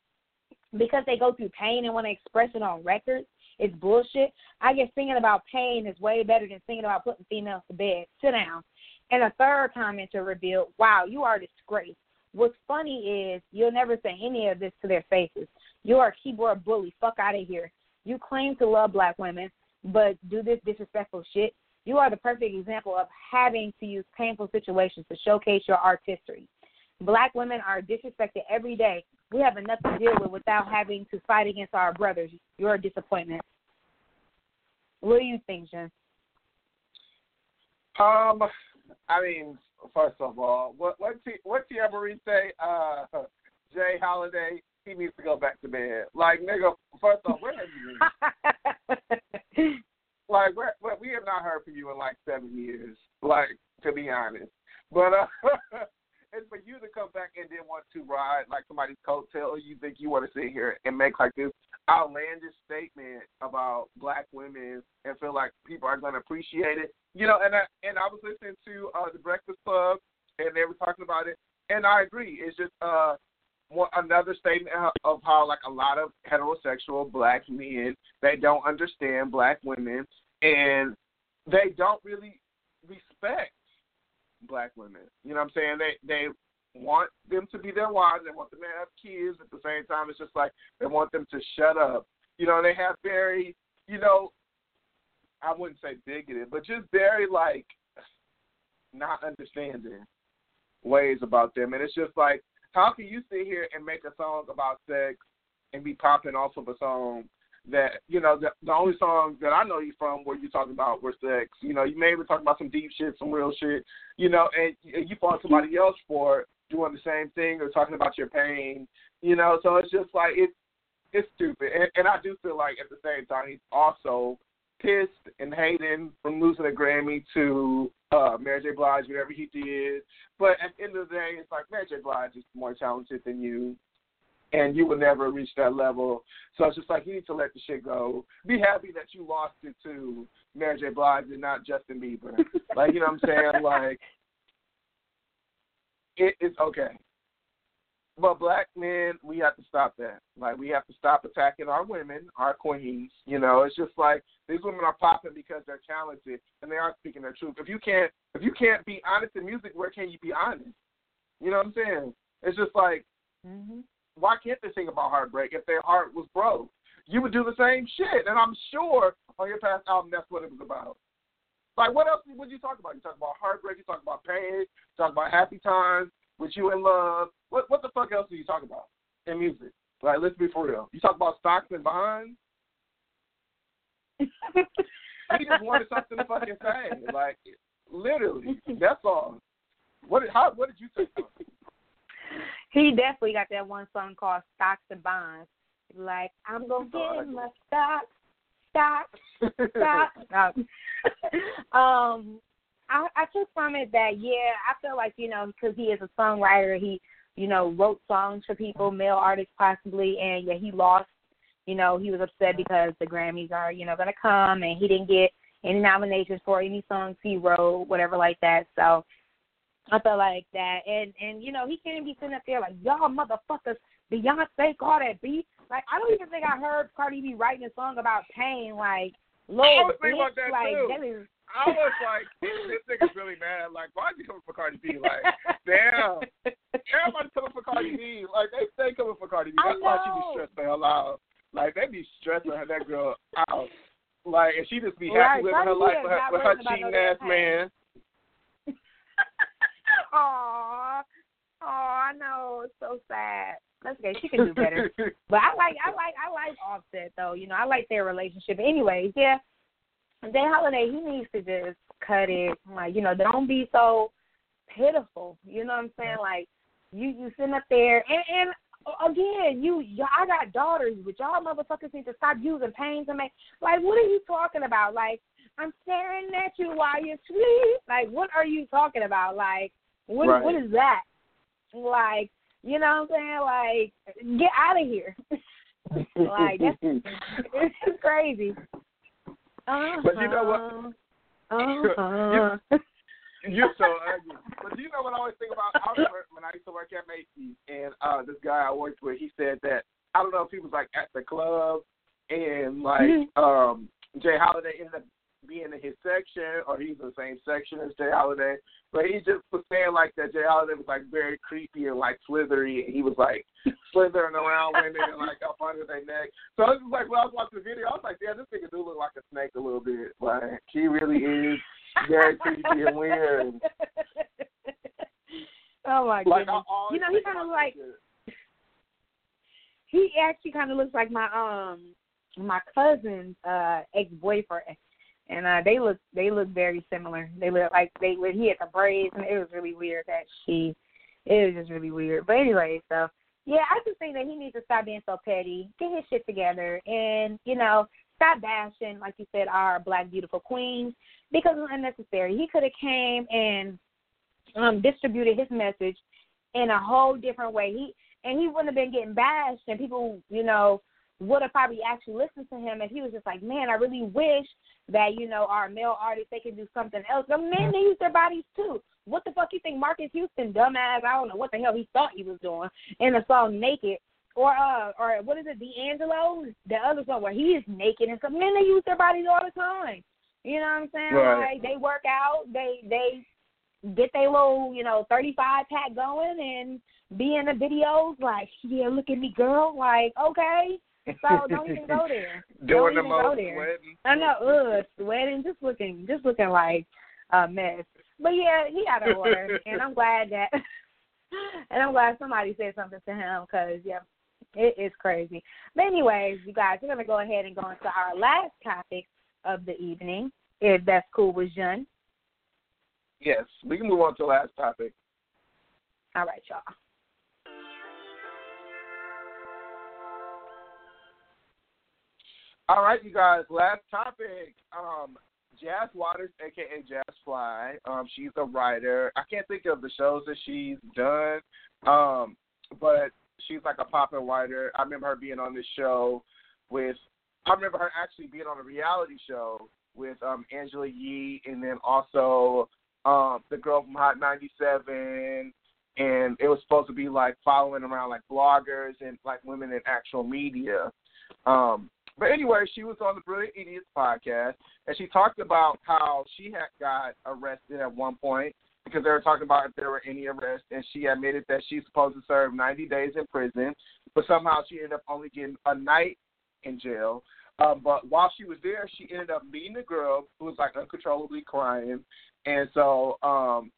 because they go through pain and want to express it on record. It's bullshit. I guess singing about pain is way better than singing about putting females to bed. Sit down. And a third commenter revealed, "Wow, you are disgrace. What's funny is you'll never say any of this to their faces. You're a keyboard bully. Fuck out of here. You claim to love black women, but do this disrespectful shit. You are the perfect example of having to use painful situations to showcase your artistry. Black women are disrespected every day. We have enough to deal with without having to fight against our brothers. You're a disappointment. What do you think, Jen? Um, I mean, first of all, what what T, what Tia Marie say? Uh, J Holiday, he needs to go back to bed. Like nigga, first off, where have you been? like we have not heard from you in like seven years. Like to be honest, but uh, and for you to come back and then want to ride like somebody's coattail, you think you want to sit here and make like this outlandish statement about black women and feel like people are going to appreciate it. You know, and I, and I was listening to uh, the Breakfast Club and they were talking about it, and I agree. It's just uh, one, another statement of how like a lot of heterosexual black men they don't understand black women and they don't really respect black women. You know what I'm saying? They they want them to be their wives. They want them to have kids. At the same time, it's just like they want them to shut up. You know, they have very, you know, I wouldn't say bigoted, but just very like not understanding ways about them. And it's just like, how can you sit here and make a song about sex and be popping off of a song that you know the, the only song that I know you from where you talking about were sex. You know, you may even talk about some deep shit, some real shit. You know, and, you find somebody else for doing the same thing or talking about your pain. You know, so it's just like it's it's stupid. And, and I do feel like at the same time he's also pissed and hating from losing a Grammy to uh Mary J. Blige, whatever he did. But at the end of the day, it's like Mary J. Blige is more talented than you and you will never reach that level. So it's just like you need to let the shit go. Be happy that you lost it to Mary J. Blige and not Justin Bieber. like you know what I'm saying? Like it's okay. But black men, we have to stop that. Like we have to stop attacking our women, our queens. You know, it's just like these women are popping because they're talented and they are speaking their truth. If you can't, if you can't be honest in music, where can you be honest? You know what I'm saying? It's just like Mm-hmm why can't they sing about heartbreak if their heart was broke? You would do the same shit, and I'm sure on your past album that's what it was about. Like, what else would you talk about? You talk about heartbreak. You talk about pain. You talk about happy times with you in love. What what the fuck else do you talk about in music? Like, let's be for real. You talk about stocks and bonds. he just wanted something to fucking say. Like, literally, that's all. What did how what did you say? he definitely got that one song called Stocks and Bonds. Like I'm gonna get my stocks, stocks, stocks. um, I, I took from it that yeah, I feel like you know because he is a songwriter, he you know wrote songs for people, male artists possibly, and yeah, he lost. You know, he was upset because the Grammys are you know gonna come, and he didn't get any nominations for any songs he wrote, whatever like that. So I felt like that, and and you know he can't be sitting up there like y'all motherfuckers, Beyonce, that B. Like I don't even think I heard Cardi B writing a song about pain. Like Lord, I was thinking bitch, about that like, too. That is, I was like, this nigga's really mad. Like, why is he coming for Cardi B? Like, damn. Everybody's coming for Cardi B. Like, they stay coming for Cardi B. That's why she be stressed the hell out. Like, they be stressing her, that girl out. Like, and she just be Right, happy living her Cardi B life with her, with her cheating ass man. Aw, aw, I know it's so sad. That's okay. She can do better. But I like, I like, I like Offset though. You know, I like their relationship. Anyways, yeah. J Holiday, he needs to just cut it. Like, you know, don't be so pitiful. You know what I'm saying? Like, you you sitting up there, and and again, you y'all I got daughters, but y'all motherfuckers need to stop using pain and make. Like, what are you talking about? Like, I'm staring at you while you sleep. Like, what are you talking about? Like, what Right. what is that? Like, you know what I'm saying? Like, get out of here. like that's it's crazy. Uh-huh. But you know what? Uh-huh. You're so ugly. But do you know what I always think about? I remember when I used to work at Macy's, and uh this guy I worked with, he said that I don't know if he was like at the club, and like Mhm. um J Holiday ended up being in his section, or he's in the same section as J Holiday. But he just was saying like that J Holiday was like very creepy and like slithery, and he was like slithering around women and like up under their neck. So I was just like when I was watching the video, I was like, yeah, this nigga do look like a snake a little bit. Like he really is very creepy and weird. oh my Like goodness. You know, he kind of like shit. he actually kind of looks like my um my cousin's uh ex boyfriend, and uh they look they look very similar. They look like they he had the braids, and it was really weird that she. It was just really weird. But anyway, so yeah, I just think that he needs to stop being so petty, get his shit together, and you know stop bashing like you said our black beautiful queens because it's unnecessary. He could have came and um distributed his message in a whole different way. He and he wouldn't have been getting bashed, and people, you know, would have probably actually listened to him if he was just like, man, I really wish that you know our male artists they can do something else. The men they use their bodies too. What the fuck you think Marques Houston, dumbass? I don't know what the hell he thought he was doing in the song Naked. Or uh, or what is it, D'Angelo? The other song where he is naked and some men they use their bodies all the time. You know what I'm saying? Right. Like they work out, they they get their little, you know, 35 pack going and be in the videos like, yeah, look at me, girl. Like, okay. So don't even go there. Doing don't the even go there. sweating. I know, ugh, sweating, just looking, just looking like a mess. But yeah, he out of order, and I'm glad that, and I'm glad somebody said something to him because yeah, it is crazy. But anyways, you guys, we're gonna go ahead and go into our last topic of the evening, if that's cool with Jun. Yes, we can move on to the last topic. All right, y'all. All right, you guys. Last topic. Um, Jas Waters, aka Jazz Fly. Um, she's a writer. I can't think of the shows that she's done. Um, but she's like a poppin' writer. I remember her being on this show with. I remember her actually being on a reality show with um Angela Yee, and then also um the girl from Hot 97. And it was supposed to be like following around like bloggers and like women in actual media. Um, but anyway, she was on the Brilliant Idiots podcast, and she talked about how she had got arrested at one point because they were talking about if there were any arrests, and she admitted that she's supposed to serve 90 days in prison, but somehow she ended up only getting a night in jail. Um, but while she was there, she ended up meeting a girl who was like uncontrollably crying, and so um,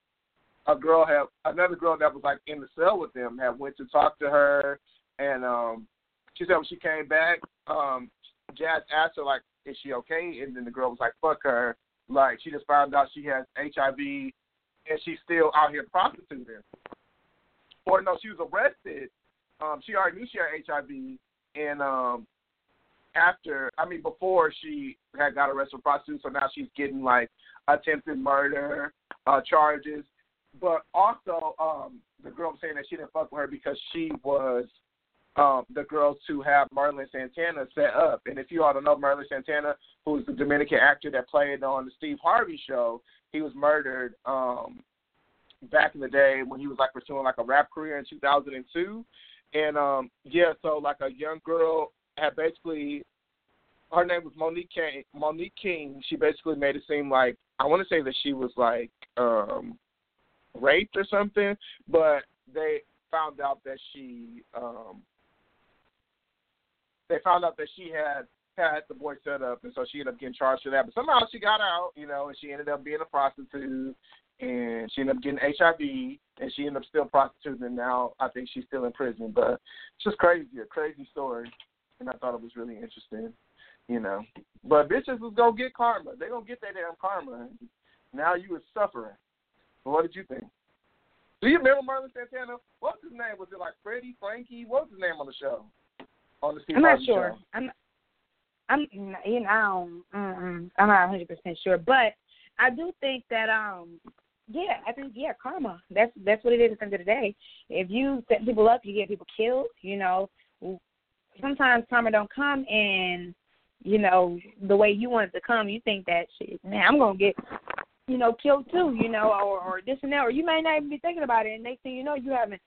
a girl had another girl that was like in the cell with them had went to talk to her, and um, she said when she came back, um, Jas asked her like, "Is she okay?" And then the girl was like, "Fuck her." Like she just found out she has HIV, and she's still out here prostituting. Or no, she was arrested. Um, she already knew she had HIV, and um, after, I mean, before she had got arrested for prostitution, so now she's getting like attempted murder uh, charges. But also, um, the girl was saying that she didn't fuck with her because she was um, the girls to have Merlin Santana set up. And if you all don't know Merlin Santana, who's the Dominican actor that played on the Steve Harvey show, he was murdered um, back in the day when he was like pursuing like a rap career in 2002. And um, yeah, so like a young girl had basically her name was Monique King. Monique King. She basically made it seem like I want to say that she was like um raped or something, but they found out that she um they found out that she had had the boy set up, and so she ended up getting charged for that. But somehow she got out, you know, and she ended up being a prostitute, and she ended up getting HIV, and she ended up still prostituting. And now I think she's still in prison. But it's just crazy, a crazy story, and I thought it was really interesting, you know. But bitches was gonna get karma. They gonna get their damn karma. Now you is suffering. What did you think? Do you remember Merlin Santana? What's his name? Was it like Freddie, Frankie? What was his name on the show? On the Steve I'm not sure. Show? I'm, I'm, you know, I'm not 100 percent sure, but I do think that, um, yeah, I think yeah, karma. That's that's what it is at the end of the day. If you set people up, you get people killed. You know, sometimes karma don't come and you know, the way you want it to come. You think that shit, man, I'm gonna get, you know, killed too. You know, or or this and that, or you may not even be thinking about it, and next thing you know, you haven't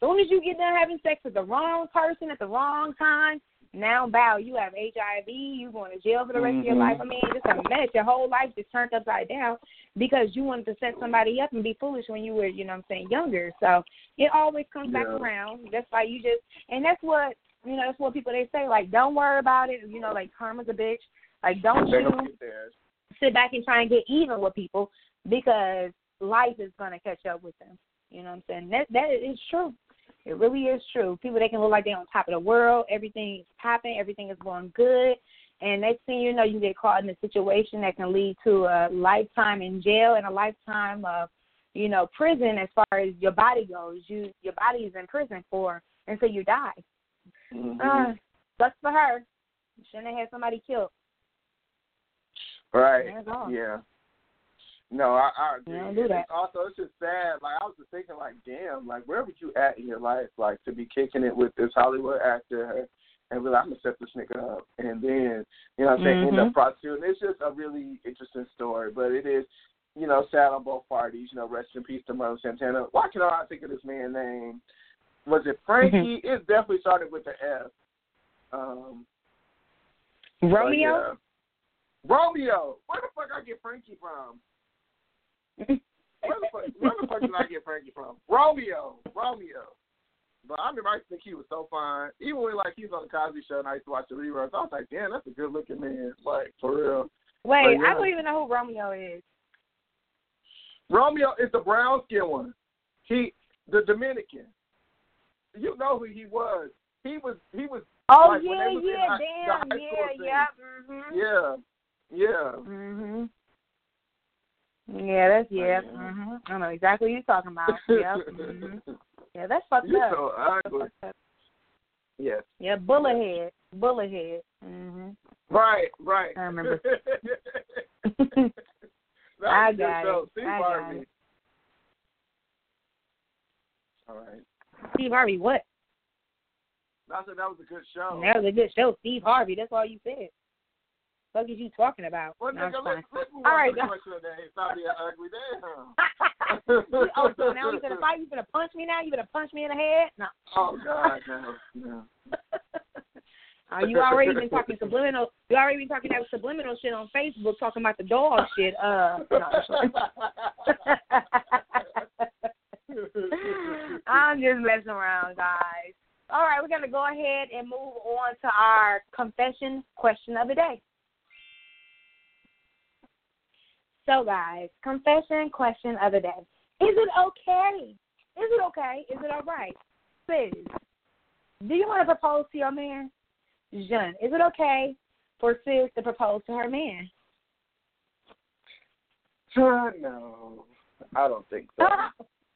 soon as you get done having sex with the wrong person at the wrong time, now bow, you have HIV, you going to jail for the rest of your life. Mm-hmm. I mean, just a mess. Your whole life just turned upside down because you wanted to set somebody up and be foolish when you were, you know what I'm saying, younger. So it always comes back around. That's why you just and that's what you know, that's what people they say, like, don't worry about it, you know, like karma's a bitch. Like don't you gonna get theirs. sit back and try and get even with people because life is gonna catch up with them. You know what I'm saying? That that is true. It really is true. People they can look like they're on top of the world, everything is popping, everything is going good, and next thing you know, you get caught in a situation that can lead to a lifetime in jail and a lifetime of, you know, prison as far as your body goes. You your body is in prison for until you die. Mhm. Uh, sucks for her. Shouldn't have had somebody killed. Right. Yeah. No, I, I agree. Yeah, do And that. it's also, it's just sad. Like I was just thinking, like, damn, like where would you at in your life, like to be kicking it with this Hollywood actor and be like, I'm gonna set this nigga up, and then you know, what I'm saying, end Mhm. up prostituting. It's just a really interesting story, but it is, you know, sad on both parties. You know, rest in peace to Merlin Santana. Why can I think of this man's name? Was it Frankie? Mm-hmm. It definitely started with the F. Um, but Romeo? yeah. Romeo. Where the fuck I get Frankie from? Where the fuck, where the fuck did I get Frankie from? Romeo, Romeo. But I remember I used to think he was so fine. Even when like he was on the Cosby Show and I used to watch the reruns, I was like, damn, that's a good looking man. Like for real. Wait, yeah. I don't even know who Romeo is. Romeo is the brown skin one. He, the Dominican. You know who he was. He was. He was. Oh like, yeah, was yeah, damn, the high school yeah, yeah, mhm. Yeah. Yeah. Mhm. Yeah, that's yeah. Mhm. I don't know exactly what you're talking about. Yep. mhm. Yeah, that's fucked You're up. so ugly. up. Yes. Yeah, bullet head, bullet head. Mhm. Right, right. I remember. I got it. Steve I got Harvey. it. All right. Steve Harvey, what? I said that was a good show. That was a good show. Steve Harvey. That's all you said. What is you talking about? Well, No, nigga, let's, move All right, to the now- question day. Stop being ugly. Damn. oh, so now you gonna fight? You gonna punch me now? You gonna punch me in the head? No. Oh, God, no. no. Uh, you already been talking subliminal. You already been talking that subliminal shit on Facebook, talking about the dog shit. Uh, no, I'm just messing around, guys. All right, we're gonna go ahead and move on to our confession question of the day. So, guys, confession question of the day: Is it okay? Is it okay? Is it all right? Sis, do you want to propose to your man? Jean, is it okay for sis to propose to her man? Uh, no, I don't think so.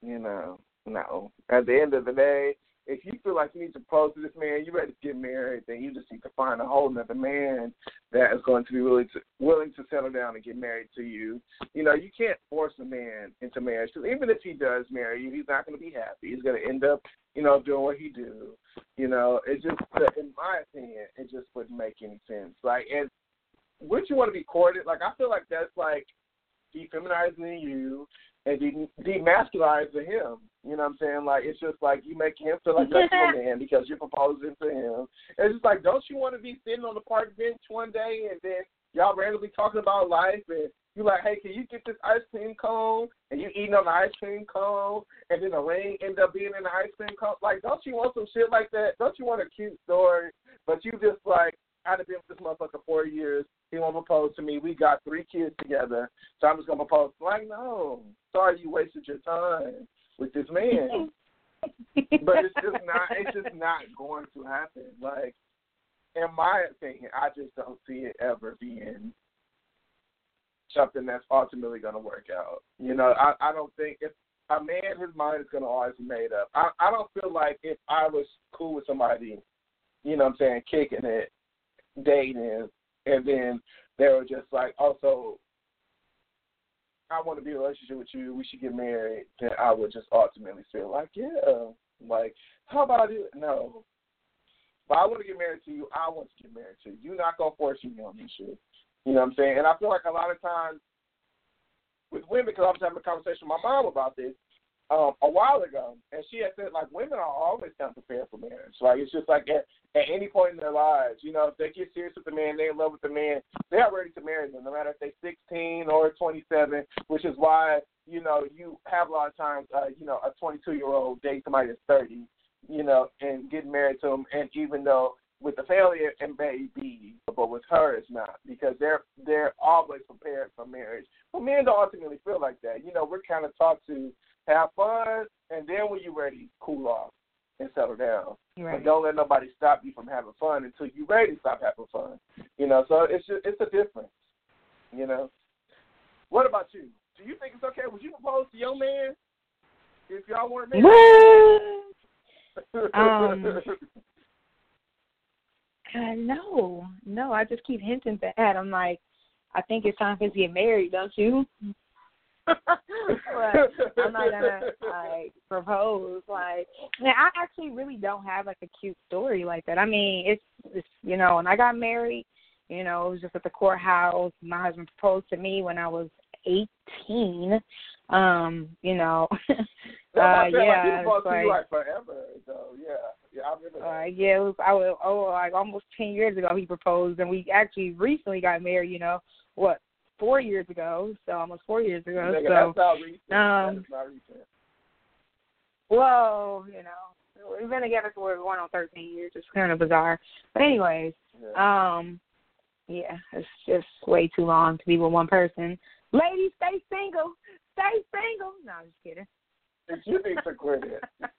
you know, no. At the end of the day, if you feel like you need to propose to this man, you ready to get married, then you just need to find a whole other man that is going to be willing to willing to settle down and get married to you. You know, you can't force a man into marriage because even if he does marry you, he's not going to be happy. He's going to end up, you know, doing what he do. You know, it just, in my opinion, it just wouldn't make any sense. Like, and would you want to be courted? Like, I feel like that's like defeminizing you and de- demasculizing him. You know what I'm saying? Like it's just like you make him feel like less of a man because you're proposing to him. It's just like, don't you want to be sitting on the park bench one day and then y'all randomly talking about life and you're like, hey, can you get this ice cream cone? And you eating on the ice cream cone, and then the ring end up being in the ice cream cone. Like, don't you want some shit like that? Don't you want a cute story? But you just like, I've been with this motherfucker four years. He won't propose to me. We got three kids together, so I'm just gonna propose. Like, no, sorry, you wasted your time with this man. but it's just not. It's just not going to happen. Like, in my opinion, I just don't see it ever being something that's ultimately going to work out. You know, I I don't think if a man his mind is going to always be made up. I I don't feel like if I was cool with somebody, you know, what I'm saying kicking it, dating, and then they were just like, also, I want to be in a relationship with you. We should get married. Then I would just ultimately feel like, yeah, like how about it? No. But I want to get married to you. I want to get married to you. You're not gonna force me on this shit. You know what I'm saying? And I feel like a lot of times with women, because I was having a conversation with my mom about this um, a while ago, and she had said like women are always kind of prepared for marriage. Like it's just like at, at any point in their lives, you know, if they get serious with the man, they're in love with the man, they are ready to marry them, no matter if they're 16 or 27. Which is why you know you have a lot of times, uh, you know, a 22 year old date somebody that's 30, you know, and getting married to them, and even though with the failure may be, but with her it's not because they're they're always prepared for marriage. But men don't ultimately feel like that. You know, we're kind of taught to have fun, and then when you're ready, cool off and settle down. Right. But don't let nobody stop you from having fun until you're ready to stop having fun. You know, so it's just, it's a difference. You know. What about you? Do you think it's okay? Would you propose to your man if y'all weren't married? um, uh, no, no. I just keep hinting to that. I'm like, I think it's time for us to get married, don't you? but I'm not gonna like propose. Like, man, I actually really don't have like a cute story like that. I mean, it's, it's you know, when I got married, you know, it was just at the courthouse. My husband proposed to me when I was 18. Um, you know, uh, That's I'm saying, yeah, like, people it's supposed to like, like forever. So yeah, yeah, I remember that. uh, yeah, it was, I was oh like almost ten years ago he proposed, and we actually recently got married. You know what? Four years ago, so almost four years ago. Nigga, so that's not recent. um, that's not recent. whoa, you know, we've been together for going on thirteen years. It's kind of bizarre, but anyways, Yeah. um, yeah, it's just way too long to be with one person. Ladies, stay single. Stay single. No, I'm just kidding. you need to quit it.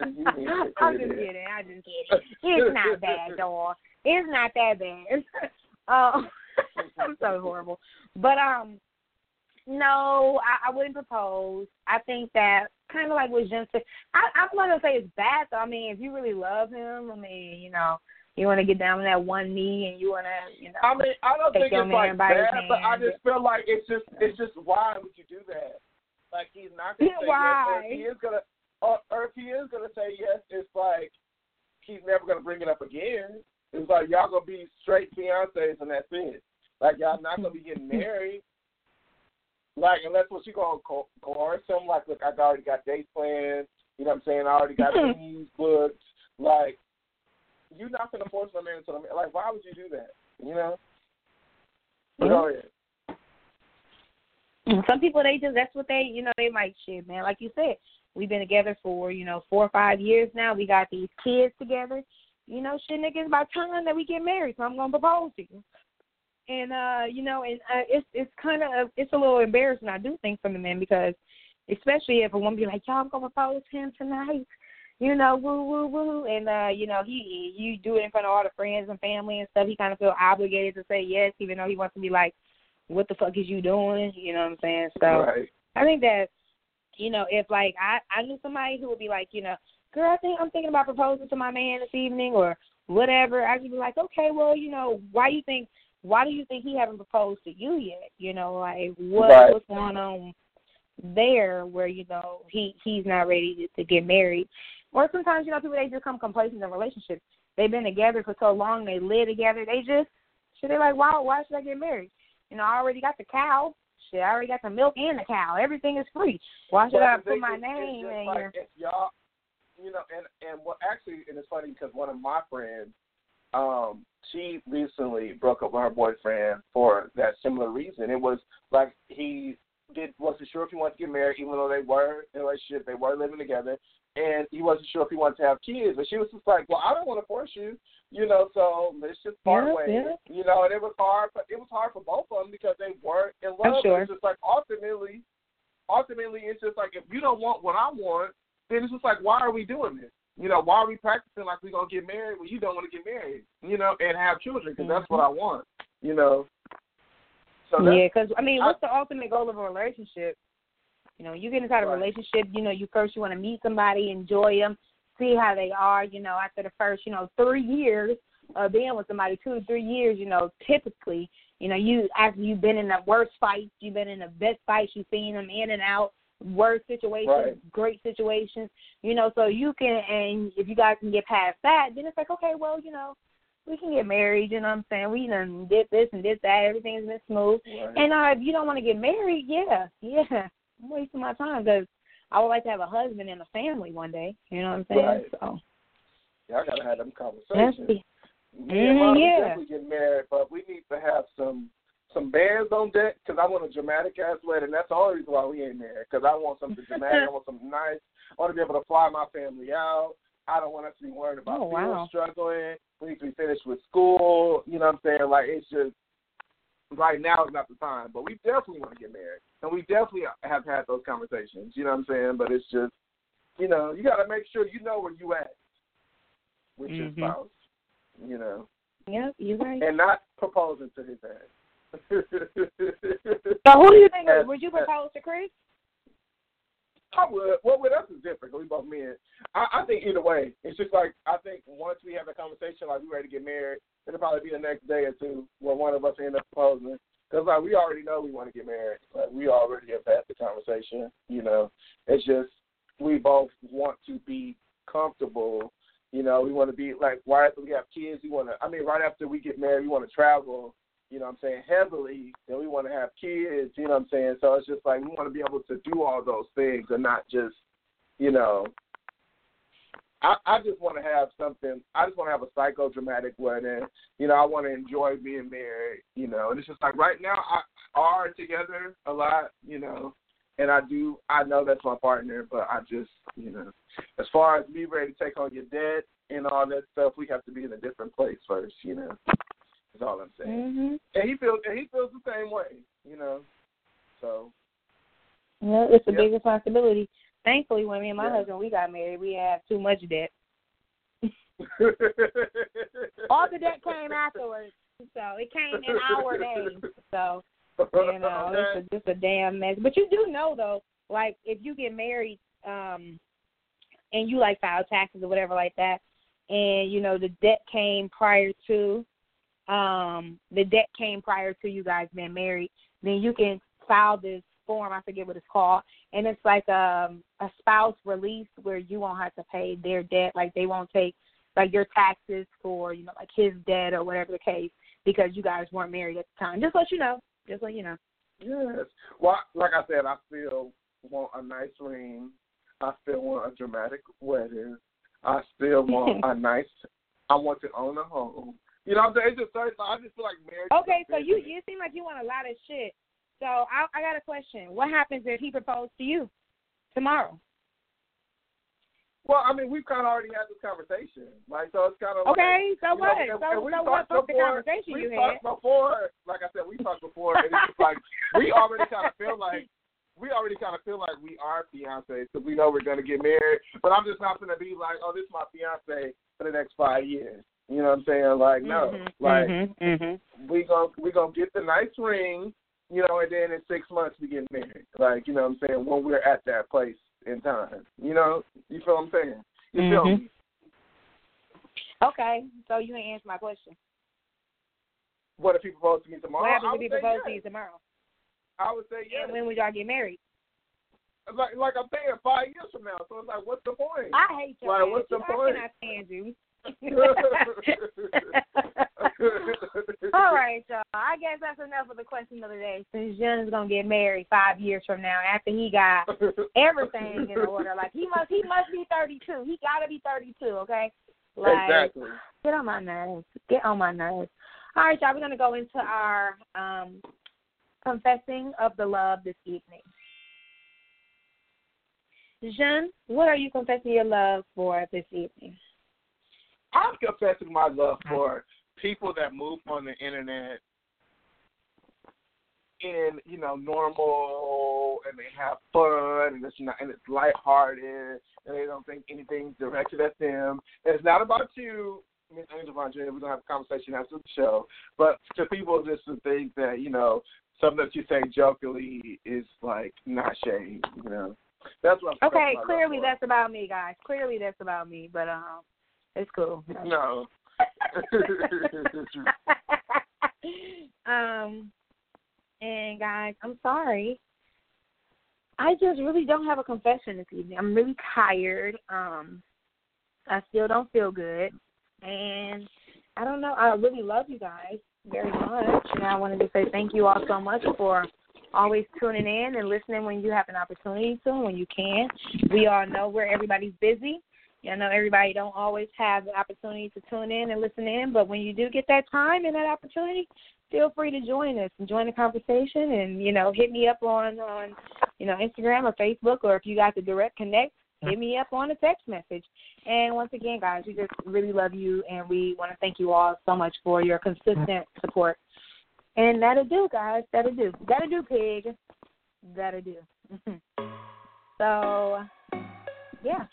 You need to I'm just it. kidding. I'm just kidding. It's not bad, dog. It's not that bad. um, I'm so horrible. But um, no, I, I wouldn't propose. I think that kind of like what Jen said. I, I'm not gonna say it's bad. Though. I mean, if you really love him, I mean, you know, you want to get down on that one knee and you want to, you know. I mean, I don't think it's like bad, but I just feel like it's just it's just why would you do that? Like he's not gonna say why? yes, or if he is gonna, or, or if he is gonna say yes, it's like he's never gonna bring it up again. It's like y'all gonna be straight fiancés and that's it. Like y'all not gonna be getting married. Like unless what you gonna co- coerce him? Like look, I already got dates planned. You know what I'm saying? I already got things booked. Like you're not gonna force my man into the like. Why would you do that? You know. But go ahead. Mm-hmm. Some people they just that's what they you know they might shit man like you said We've been together for, you know, four or five years now. We got these kids together. You know, shit, nigga, it's about time that we get married, so I'm gonna propose to you. And uh, you know, and uh, it's it's kind of it's a little embarrassing, I do think, for the men because, especially if a woman be like, "Y'all, I'm gonna propose to him tonight," you know, woo woo woo, and uh, you know, he you do it in front of all the friends and family and stuff. He kind of feel obligated to say yes, even though he wants to be like, "What the fuck is you doing?" You know what I'm saying? So Right. I think that, you know, if like I I knew somebody who would be like, you know, girl, I think I'm thinking about proposing to my man this evening or whatever, I'd be like, okay, well, you know, why you think why do you think he haven't proposed to you yet? You know, like what Right. what's going on there where you know he he's not ready to, to get married. Or sometimes you know people they just become complacent in relationships. They've been together for so long, they live together. They just should they like, why why should I get married? You know, I already got the cow. Shit, I already got the milk and the cow. Everything is free. Why should I put my name in like here? y'all, you know, and and well, actually, and it's funny because one of my friends, um, she recently broke up with her boyfriend for that similar reason. It was like he did wasn't sure if he wanted to get married, even though they were in a relationship, they were living together, and he wasn't sure if he wanted to have kids. But she was just like, "Well, I don't want to force you, you know, so let's just part Yeah, ways." yeah. You know, and it was hard, but it was hard for both of them because they weren't in love. I'm sure. It's just like ultimately, ultimately, it's just like if you don't want what I want, then it's just like, why are we doing this? You know, why are we practicing like we're gonna get married when you don't want to get married? You know, and have children because that's what mm-hmm. I want. You know. So Yeah, because I mean, I- what's the ultimate goal of a relationship? You know, you get inside a relationship. You know, you first you want to meet somebody, enjoy them, see how they are. You know, after the first, you know, three years of being with somebody, two or three years. You know, typically, you know, you after you've been in the worst fights, you've been in the best fights, you've seen them in and out, worst situations, Right. great situations. You know, so you can, and if you guys can get past that, then it's like, okay, well, you know, we can get married. You know what I'm saying? We done did this and did that. Everything's been smooth. Right. And uh, if you don't want to get married, yeah, yeah, I'm wasting my time because I would like to have a husband and a family one day. You know what I'm saying? Right. So yeah, I gotta have them conversations. Me and Mhm, yeah. definitely get married, but we need to have some some bands on deck because I want a dramatic ass wedding. That's the only reason why we ain't married because I want something dramatic. I want something nice. I want to be able to fly my family out. I don't want us to be worried about Oh, wow. struggling. We need to be finished with school. You know what I'm saying? Like it's just right now is not the time, but we definitely want to get married, and we definitely have had those conversations. You know what I'm saying? But it's just, you know, you got to make sure you know where you at with your Mhm. spouse. You know yep, you're right. and not proposing to his ass. So who do you think? Would you propose to Chris? I would. Well, with us is different. 'cause We both men. I, I think either way. It's just like I think once we have a conversation, like we ready to get married, it'll probably be the next day or two where one of us end up proposing. Because like we already know we want to get married. Like we already have had the conversation. You know, it's just we both want to be comfortable. You know, we want to be like right after we have kids, we want to. I mean, right after we get married, we want to travel. You know what I'm saying, heavily, and we want to have kids, you know what I'm saying? So it's just like we want to be able to do all those things and not just, you know, I, I just want to have something. I just want to have a psychodramatic wedding. You know, I want to enjoy being married. You know, and it's just like right now I are together a lot. You know, and I do. I know that's my partner, but I just, you know, as far as me ready to take on your debt and all that stuff, we have to be in a different place first. You know, is all I'm saying. Mm-hmm. And he feels and he feels the same way. You know, so Yeah, it's a Yep. big responsibility. Thankfully, when me and my Yeah. husband we got married, we have too much debt. All the debt came afterwards, so it came in our name. So you know, it's a, just a damn mess. But you do know though, like if you get married, um, and you like file taxes or whatever like that, and you know the debt came prior to, um, the debt came prior to you guys being married, then you can file this form. I forget what it's called, and it's like um a spouse release where you won't have to pay their debt, like they won't take like your taxes for you know like his debt or whatever the case because you guys weren't married at the time. Just let you know. Just let you know. Yes. Well, like I said, I still want a nice ring. I still want a dramatic wedding. I still want a nice. I want to own a home. You know, what I'm saying? It's just certain. I just feel like marriage. is Okay, so you you seem like you want a lot of shit. So I I got a question. What happens if he proposed to you tomorrow? Well, I mean, we've kind of already had this conversation. Like, so it's kind of Okay, like, so what? Know, and- so and we so talked what's the conversation we you had? talked before, like I said, we talked before, and it's just like we already kind of feel like we already kind of feel like we are fiancés because we know we're gonna get married. But I'm just not gonna be like, oh, this is my fiance for the next five years. You know what I'm saying? Like, no, Mhm, like mhm, mhm. we gonna we gonna get the nice ring, you know, and then in six months we get married. Like, you know what I'm saying? When we're at that place in time, you know, you feel what I'm saying? You feel Mhm. me? Okay, so you ain't answer my question. What if he proposed to me tomorrow? what happens if he say proposed to yes. you tomorrow? I would say yes. And when would y'all get married? Like, like I'm saying, five years from now. So it's like, what's the point? I hate you. Like, what's the I point? cannot stand you. All right, y'all. I guess that's enough of the question of the day. Since Jen is gonna get married five years from now, after he got everything in order, like he must, he must be thirty-two. He gotta be thirty-two. Okay. Like, exactly. Get on my nerves. Get on my nerves. All right, y'all. We're gonna go into our um, confessing of the love this evening. Jean, what are you confessing your love for this evening? I'm confessing my love for people that move on the internet in you know normal and they have fun and it's not and it's lighthearted and they don't think anything's directed at them. And it's not about you, Miss Angel Andrea. We're gonna have a conversation after the show. But to people just to think that you know something that you say jokingly is like not shade. You know, that's what. I'm Okay, confessing my love clearly that's about me, guys. Clearly that's about me, but um, it's cool. no. um, and guys, I'm sorry. I just really don't have a confession this evening. I'm really tired. Um, I still don't feel good, and I don't know. I really love you guys very much, and I wanted to say thank you all so much for always tuning in and listening when you have an opportunity to, when you can. We all know where everybody's busy. I know everybody don't always have the opportunity to tune in and listen in, but when you do get that time and that opportunity, feel free to join us and join the conversation and, you know, hit me up on on, you know, Instagram or Facebook or if you got the direct connect, hit me up on a text message. And once again, guys, we just really love you and we want to thank you all so much for your consistent support. And that'll do, guys. That'll do. That'll do, pig. That'll do. so, yeah.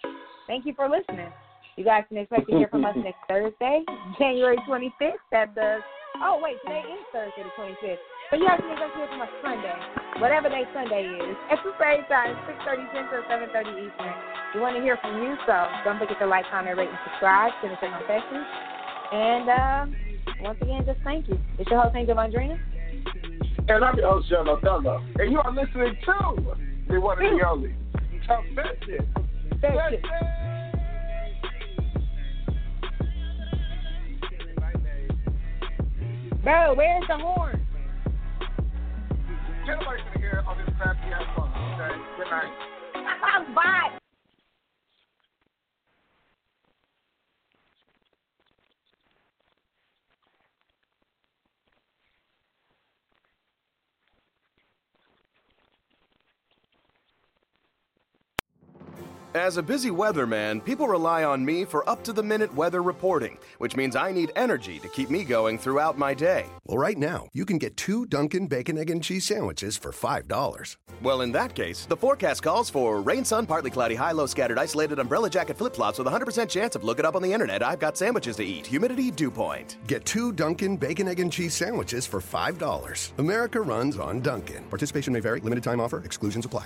Thank you for listening. You guys can expect to hear from us next Thursday, January 25th at the. Oh, wait, today is Thursday the 25th. But you guys can expect to hear from us Sunday, whatever day Sunday is, at the same time, 6.30 Central, 7.30 Eastern. We want to hear from you, so don't forget to like, comment, rate, and subscribe. Send us your confessions. And uh, once again, just thank you. It's your host, Angel Andrina. And I'm your host, John Othello. And you are listening to the one and the only Confession. Thank Bro, where's the horn? Get away from here on this crappy ass phone, okay? Good night. Bye. As a busy weatherman, people rely on me for up to the minute weather reporting, which means I need energy to keep me going throughout my day. Well, right now, you can get two Dunkin' Bacon, Egg, and Cheese sandwiches for $5. Well, in that case, the forecast calls for rain, sun, partly cloudy, high, low, scattered, isolated umbrella jacket flip flops with a 100% chance of look it up on the internet. I've got sandwiches to eat. Humidity dew point. Get two Dunkin' Bacon, Egg, and Cheese sandwiches for $5. America runs on Dunkin'. Participation may vary. Limited time offer. Exclusions apply.